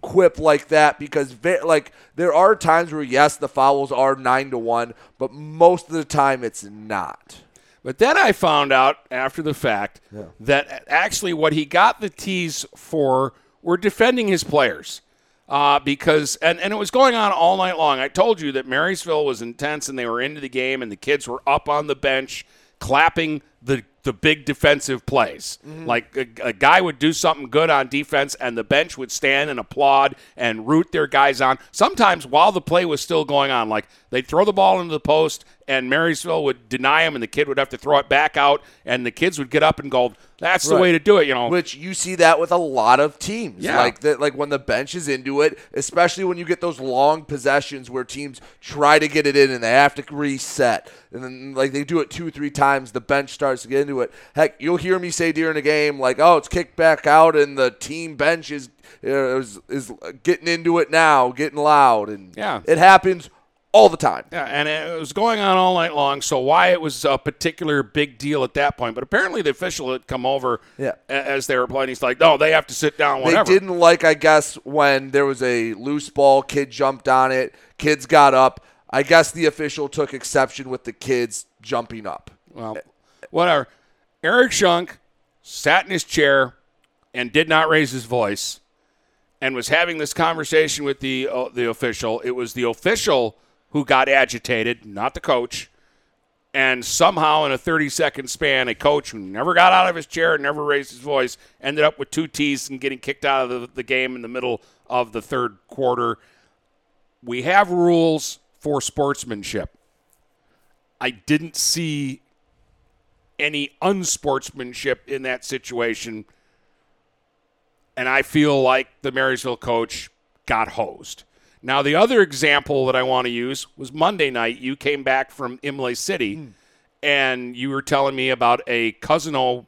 quip like that because ve- like there are times where yes the fouls are nine to one, but most of the time it's not. But then I found out after the fact Yeah. that actually what he got the tees for were defending his players. Uh, because and, and it was going on all night long. I told you that Marysville was intense and they were into the game and the kids were up on the bench clapping the the big defensive plays. Like a, a guy would do something good on defense, and the bench would stand and applaud and root their guys on. Sometimes while the play was still going on, like they'd throw the ball into the post, and Marysville would deny him, and the kid would have to throw it back out, and the kids would get up and go, "That's the way to do it," you know. Which you see that with a lot of teams. Yeah. Like that like when the bench is into it, especially when you get those long possessions where teams try to get it in and they have to reset. And then like they do it two, three times, the bench starts to get into it. Heck, you'll hear me say during a game like, "Oh, it's kicked back out and the team bench is uh, is, is getting into it now, getting loud." And Yeah. it happens all the time. Yeah, and it was going on all night long. So why it was a particular big deal at that point? But apparently the official had come over Yeah. as they were playing. He's like, "No, they have to sit down." Whatever. They didn't like, I guess, when there was a loose ball, kid jumped on it, kids got up. I guess the official took exception with the kids jumping up. Well, whatever. Eric Shunk sat in his chair and did not raise his voice, and was having this conversation with the uh, the official. It was the official who got agitated, not the coach. And somehow, in a 30 second span, a coach who never got out of his chair never raised his voice ended up with two T's and getting kicked out of the, the game in the middle of the third quarter. We have rules for sportsmanship. I didn't see any unsportsmanship in that situation. And I feel like the Marysville coach got hosed. Now, the other example that I want to use was Monday night. You came back from Imlay City hmm. and you were telling me about a Cousino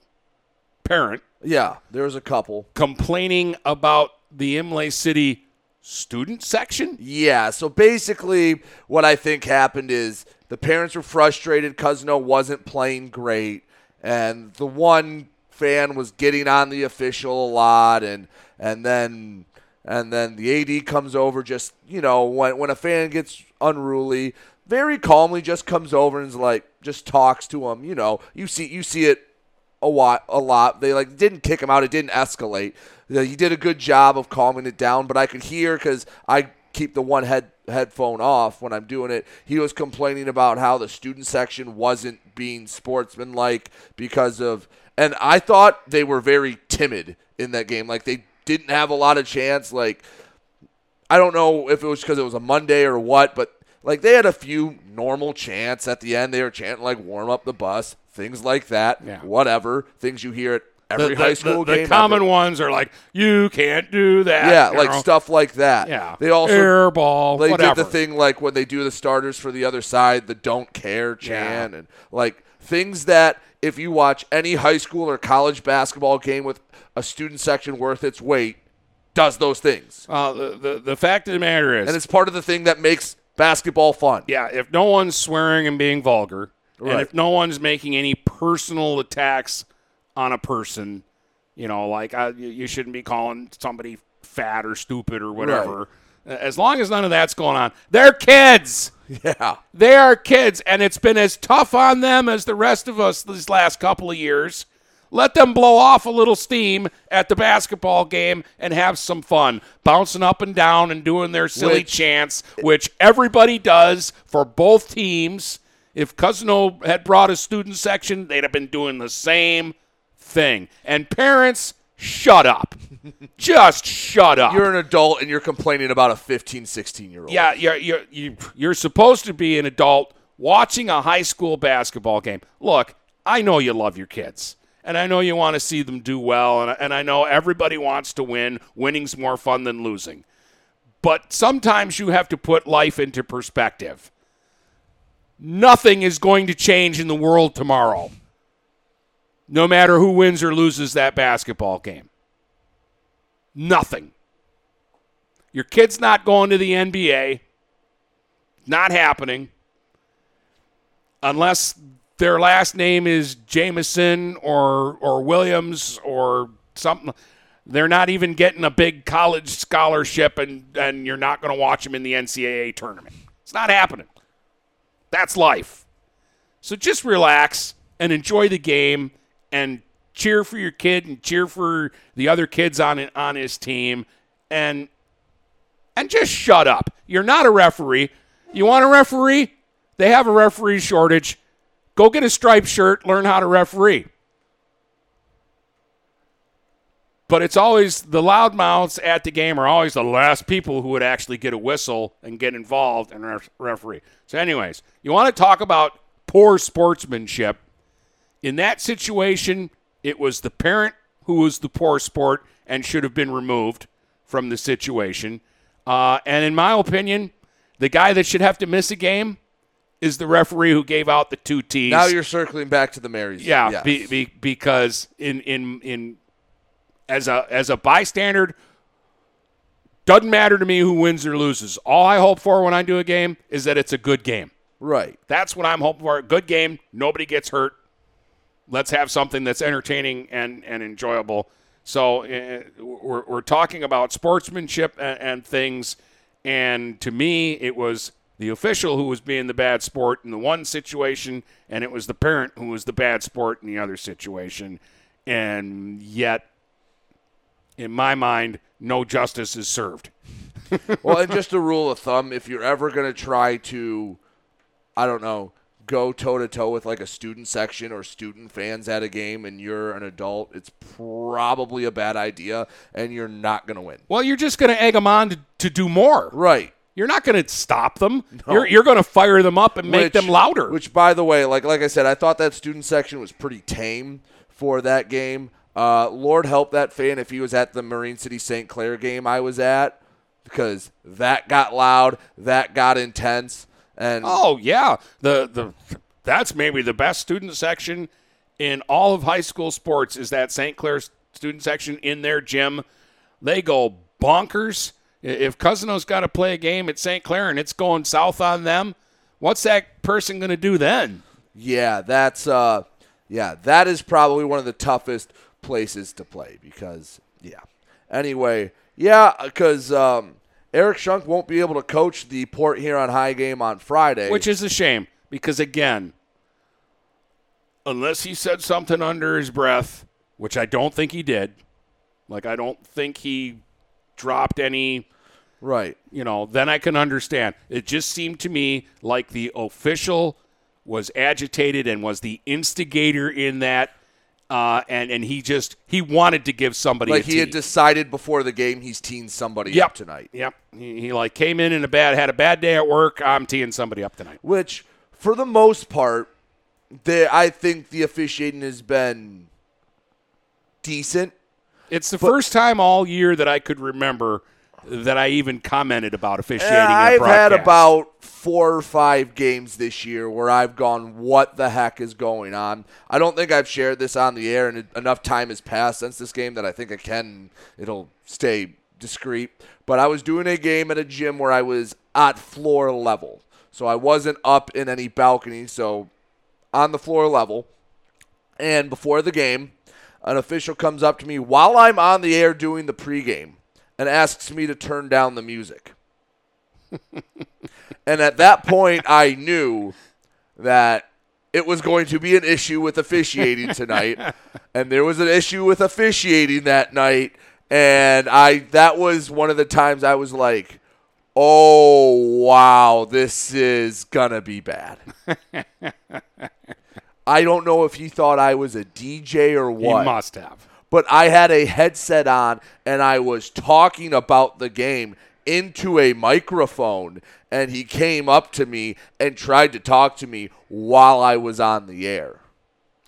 parent Yeah, there was a couple. complaining about the Imlay City student section. Yeah, so basically, what I think happened is the parents were frustrated. Cousino wasn't playing great, and the one fan was getting on the official a lot, and and then and then the AD comes over, just you know, when when a fan gets unruly, very calmly just comes over and is like, just talks to him. You know, you see you see it a lot. A lot. They like didn't kick him out. It didn't escalate. He did a good job of calming it down, but I could hear because I keep the one head headphone off when I'm doing it. He was complaining about how the student section wasn't being sportsmanlike because of, and I thought they were very timid in that game. Like they didn't have a lot of chance. Like I don't know if it was because it was a Monday or what, but like they had a few normal chants at the end. They were chanting like "warm up the bus," things like that. Yeah. Whatever things you hear at every the, the- high school the, game. The common ever. ones are like, you can't do that. Yeah, like know? stuff like that. Yeah. They also Air ball, They whatever. did the thing like when they do the starters for the other side, the "don't care" chant, and like things that if you watch any high school or college basketball game with a student section worth its weight, does those things. Uh, the, the the fact of the matter is, and it's part of the thing that makes basketball fun. yeah, if no one's swearing and being vulgar, and if no one's making any personal attacks on a person, you know, like uh, you, you shouldn't be calling somebody fat or stupid or whatever. As long as none of that's going on, they're kids. Yeah. They are kids, and it's been as tough on them as the rest of us these last couple of years. Let them blow off a little steam at the basketball game and have some fun, bouncing up and down and doing their silly Which- chants, which everybody does for both teams. If Cousino had brought a student section, they'd have been doing the same thing. And parents, shut up. Just shut up. You're an adult and you're complaining about a 15, 16 year old. Yeah, you're, you're, you- you're supposed to be an adult watching a high school basketball game. Look, I know you love your kids, and I know you want to see them do well, and, and I know everybody wants to win. Winning's more fun than losing. But sometimes you have to put life into perspective. Nothing is going to change in the world tomorrow, no matter who wins or loses that basketball game. Nothing. Your kid's not going to the NBA. Not happening. Unless their last name is Jameson or or Williams or something. They're not even getting a big college scholarship and, and you're not going to watch them in the NCAA tournament. It's not happening. That's life. So just relax and enjoy the game and cheer for your kid and cheer for the other kids on on his team and and just shut up. You're not a referee. You want a referee? They have a referee shortage. Go get a striped shirt, learn how to referee. But it's always the loudmouths at the game are always the last people who would actually get a whistle and get involved in a referee. So, anyways, you want to talk about poor sportsmanship. In that situation, it was the parent who was the poor sport and should have been removed from the situation. Uh, and in my opinion, the guy that should have to miss a game is the referee who gave out the two T's. Now you're circling back to the Marys. Yeah, Yes. be, be, because in in in as a as a bystander, doesn't matter to me who wins or loses. All I hope for when I do a game is that it's a good game. Right. That's what I'm hoping for. A good game. Nobody gets hurt. Let's have something that's entertaining and, and enjoyable. So uh, we're, we're talking about sportsmanship and, and things. And to me, it was the official who was being the bad sport in the one situation, and it was the parent who was the bad sport in the other situation. And yet, in my mind, no justice is served. well, and just a rule of thumb, if you're ever going to try to, I don't know, go toe to toe with like a student section or student fans at a game and you're an adult, it's probably a bad idea and you're not going to win. Well, you're just going to egg them on to, to do more. Right. You're not going to stop them. No. You're, you're going to fire them up and make Which- them louder. Which, by the way, like like I said, I thought that student section was pretty tame for that game. Uh, Lord help that fan if he was at the Marine City St. Clair game I was at, because that got loud, that got intense, and Oh yeah, the the that's maybe the best student section in all of high school sports is that St. Clair student section in their gym. They go bonkers. If Cousino's got to play a game at St. Clair and it's going south on them, what's that person going to do then? Yeah, that's uh yeah, that is probably one of the toughest places to play because yeah. Anyway, yeah, cuz um Eric Shunk won't be able to coach the Port Huron High game on Friday. Which is a shame because again, unless he said something under his breath, which I don't think he did, like I don't think he dropped any right. You know, then I can understand. It just seemed to me like the official was agitated and was the instigator in that uh, and and he just he wanted to give somebody like he had decided before the game he's teeing somebody Yep. up tonight. Yep. He, he like came in in a bad had a bad day at work. I'm teeing somebody up tonight. Which for the most part the I think the officiating has been decent. It's the first time all year that I could remember that I even commented about officiating. Yeah, I've had about four or five games this year where I've gone, "What the heck is going on?" I don't think I've shared this on the air, and enough time has passed since this game that I think I can. It'll stay discreet. But I was doing a game at a gym where I was at floor level, so I wasn't up in any balcony, so on the floor level. And before the game, an official comes up to me while I'm on the air doing the pregame and asks me to turn down the music. and at that point, I knew that it was going to be an issue with officiating tonight. and there was an issue with officiating that night. And I that was one of the times I was like, oh, wow, this is going to be bad. I don't know if he thought I was a DJ or what. He must have. But I had a headset on and I was talking about the game into a microphone and he came up to me and tried to talk to me while I was on the air.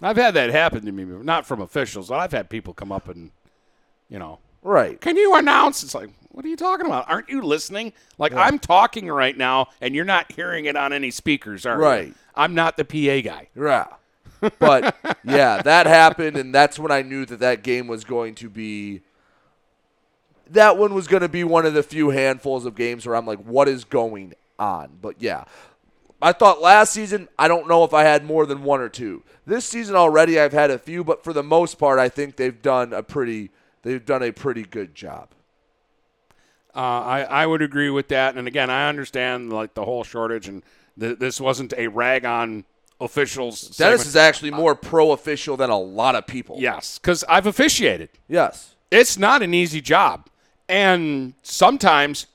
I've had that happen to me, not from officials, but I've had people come up and, you know, Right. Can you announce? It's like, what are you talking about? Aren't you listening? Like I'm talking right now, and you're not hearing it on any speakers, are you? Right. I'm not the PA guy. Yeah. But yeah, that happened, and that's when I knew that that game was going to be. That one was going to be one of the few handfuls of games where I'm like, what is going on? But yeah, I thought last season, I don't know if I had more than one or two. This season already, I've had a few, but for the most part, I think they've done a pretty. They've done a pretty good job. Uh, I I would agree with that. And again, I understand like the whole shortage, and th- this wasn't a rag on officials. Dennis segment. is actually more pro official than a lot of people. Yes, because I've officiated. Yes. It's not an easy job. And sometimes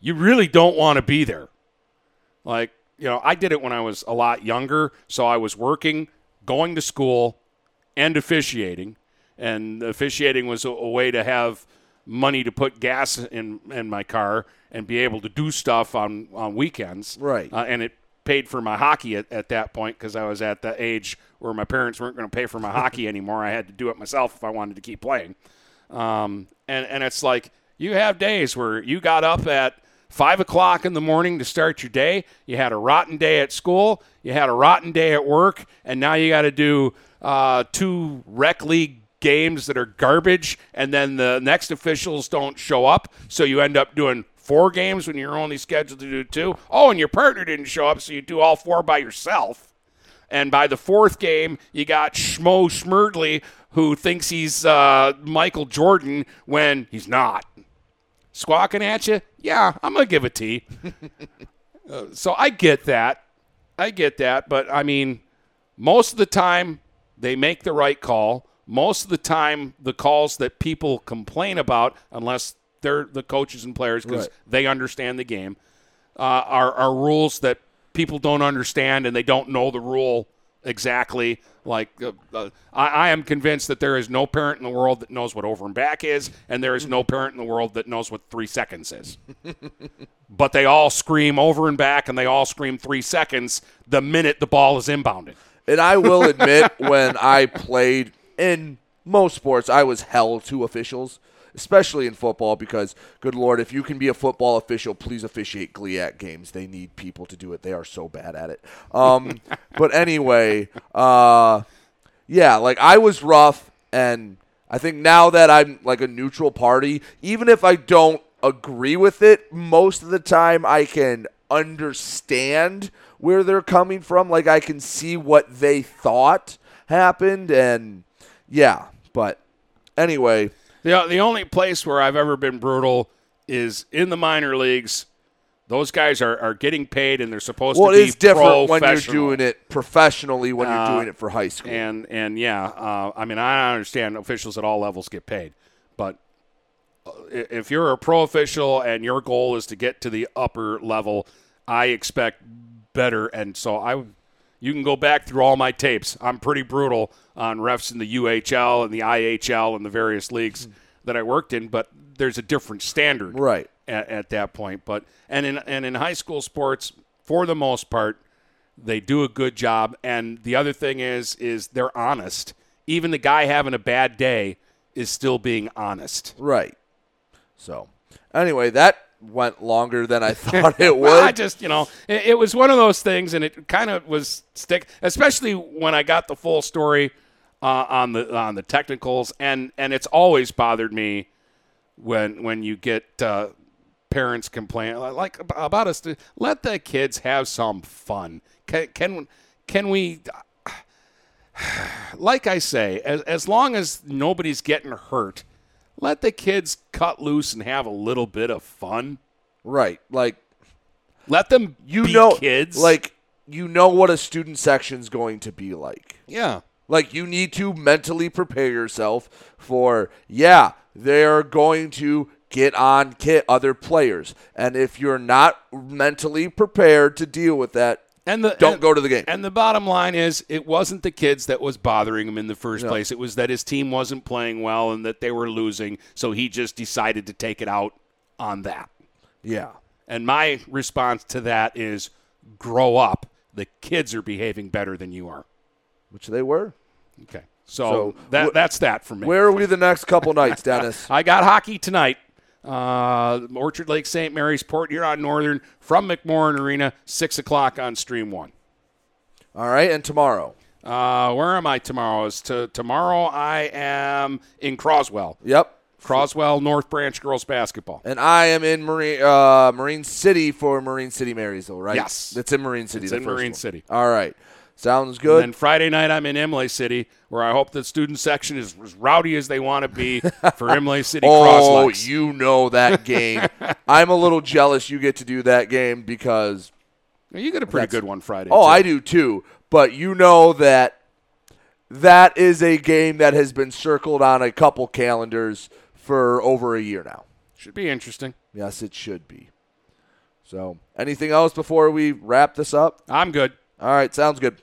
you really don't want to be there. Like, you know, I did it when I was a lot younger. So I was working, going to school, and officiating. and officiating was a, a way to have money to put gas in in my car and be able to do stuff on on weekends. Right. Uh, and it paid for my hockey at, at that point because I was at the age where my parents weren't going to pay for my hockey anymore. I had to do it myself if I wanted to keep playing. Um, and and it's like you have days where you got up at five o'clock in the morning to start your day. You had a rotten day at school. You had a rotten day at work, and now you got to do uh, two rec league games that are garbage, and then the next officials don't show up, so you end up doing four games when you're only scheduled to do two. Oh, and your partner didn't show up, so you do all four by yourself. And by the fourth game, you got Schmo Schmerdley, who thinks he's uh, Michael Jordan when he's not. Squawking at you? Yeah, I'm going to give to you. uh, so I get that. I get that. But I mean, most of the time, they make the right call. Most of the time, the calls that people complain about, unless they're the coaches and players because Right. they understand the game, uh, are, are rules that people don't understand and they don't know the rule exactly. Like, uh, uh, I, I am convinced that there is no parent in the world that knows what over and back is, and there is no parent in the world that knows what three seconds is. but they all scream over and back, and they all scream three seconds the minute the ball is inbounded. And I will admit, when I played in most sports, I was hell to officials, especially in football, because, good Lord, if you can be a football official, please officiate GLIAC games. They need people to do it. They are so bad at it. Um, but anyway, uh, yeah, like I was rough, and I think now that I'm like a neutral party, even if I don't agree with it, most of the time I can understand where they're coming from. Like I can see what they thought happened, and yeah. But anyway, The, the only place where I've ever been brutal is in the minor leagues. Those guys are, are getting paid and they're supposed well, to it be is different when you're doing it professionally when Uh, you're doing it for high school. And and yeah, uh, I mean I understand officials at all levels get paid, but uh, if you're a pro official and your goal is to get to the upper level, I expect better. And so I, you can go back through all my tapes. I'm pretty brutal on refs in the UHL and the IHL and the various leagues that I worked in, but there's a different standard right at, at that point. But and in and in high school sports, for the most part, they do a good job. And the other thing is, is they're honest. Even the guy having a bad day is still being honest. Right. So, anyway, that went longer than I thought it would. Well, I just, you know, it, it was one of those things, and it kind of was stick, especially when I got the full story uh, on the on the technicals, and and it's always bothered me when when you get uh, parents complain like about us to let the kids have some fun. Can can can we? Like I say, as as long as nobody's getting hurt, let the kids cut loose and have a little bit of fun. Right. Like let them you be know kids. like you know what a student section's going to be like. Yeah. Like you need to mentally prepare yourself for yeah, they're going to get on kit other players. And if you're not mentally prepared to deal with that, and the, don't and- go to the game. And the bottom line is, it wasn't the kids that was bothering him in the first No. place. It was that his team wasn't playing well and that they were losing. So he just decided to take it out on that. Yeah. And my response to that is, grow up. The kids are behaving better than you are. Which they were. Okay. So, that wh- that's that for me. Where are we the next couple nights, Dennis? I got hockey tonight. Uh, Orchard Lake St. Mary's, Port Huron Northern from McMorran Arena, 6 o'clock on Stream 1. All right, and tomorrow. Uh, where am I tomorrow? Is to, tomorrow I am in Croswell. Yep. Croswell North Branch girls basketball. And I am in Marine uh, Marine City for Marine City Marysville, right? Yes. It's in Marine City. It's in Marine one. City. All right. Sounds good. And then Friday night I'm in Imlay City, where I hope the student section is as rowdy as they want to be for Imlay City oh, Cros-Lex. you know that game. I'm a little jealous you get to do that game because You get a pretty good one Friday. Oh, too. I do too. But you know that that is a game that has been circled on a couple calendars for over a year now. Should be interesting. Yes, it should be. So, anything else before we wrap this up? I'm good. All right, sounds good.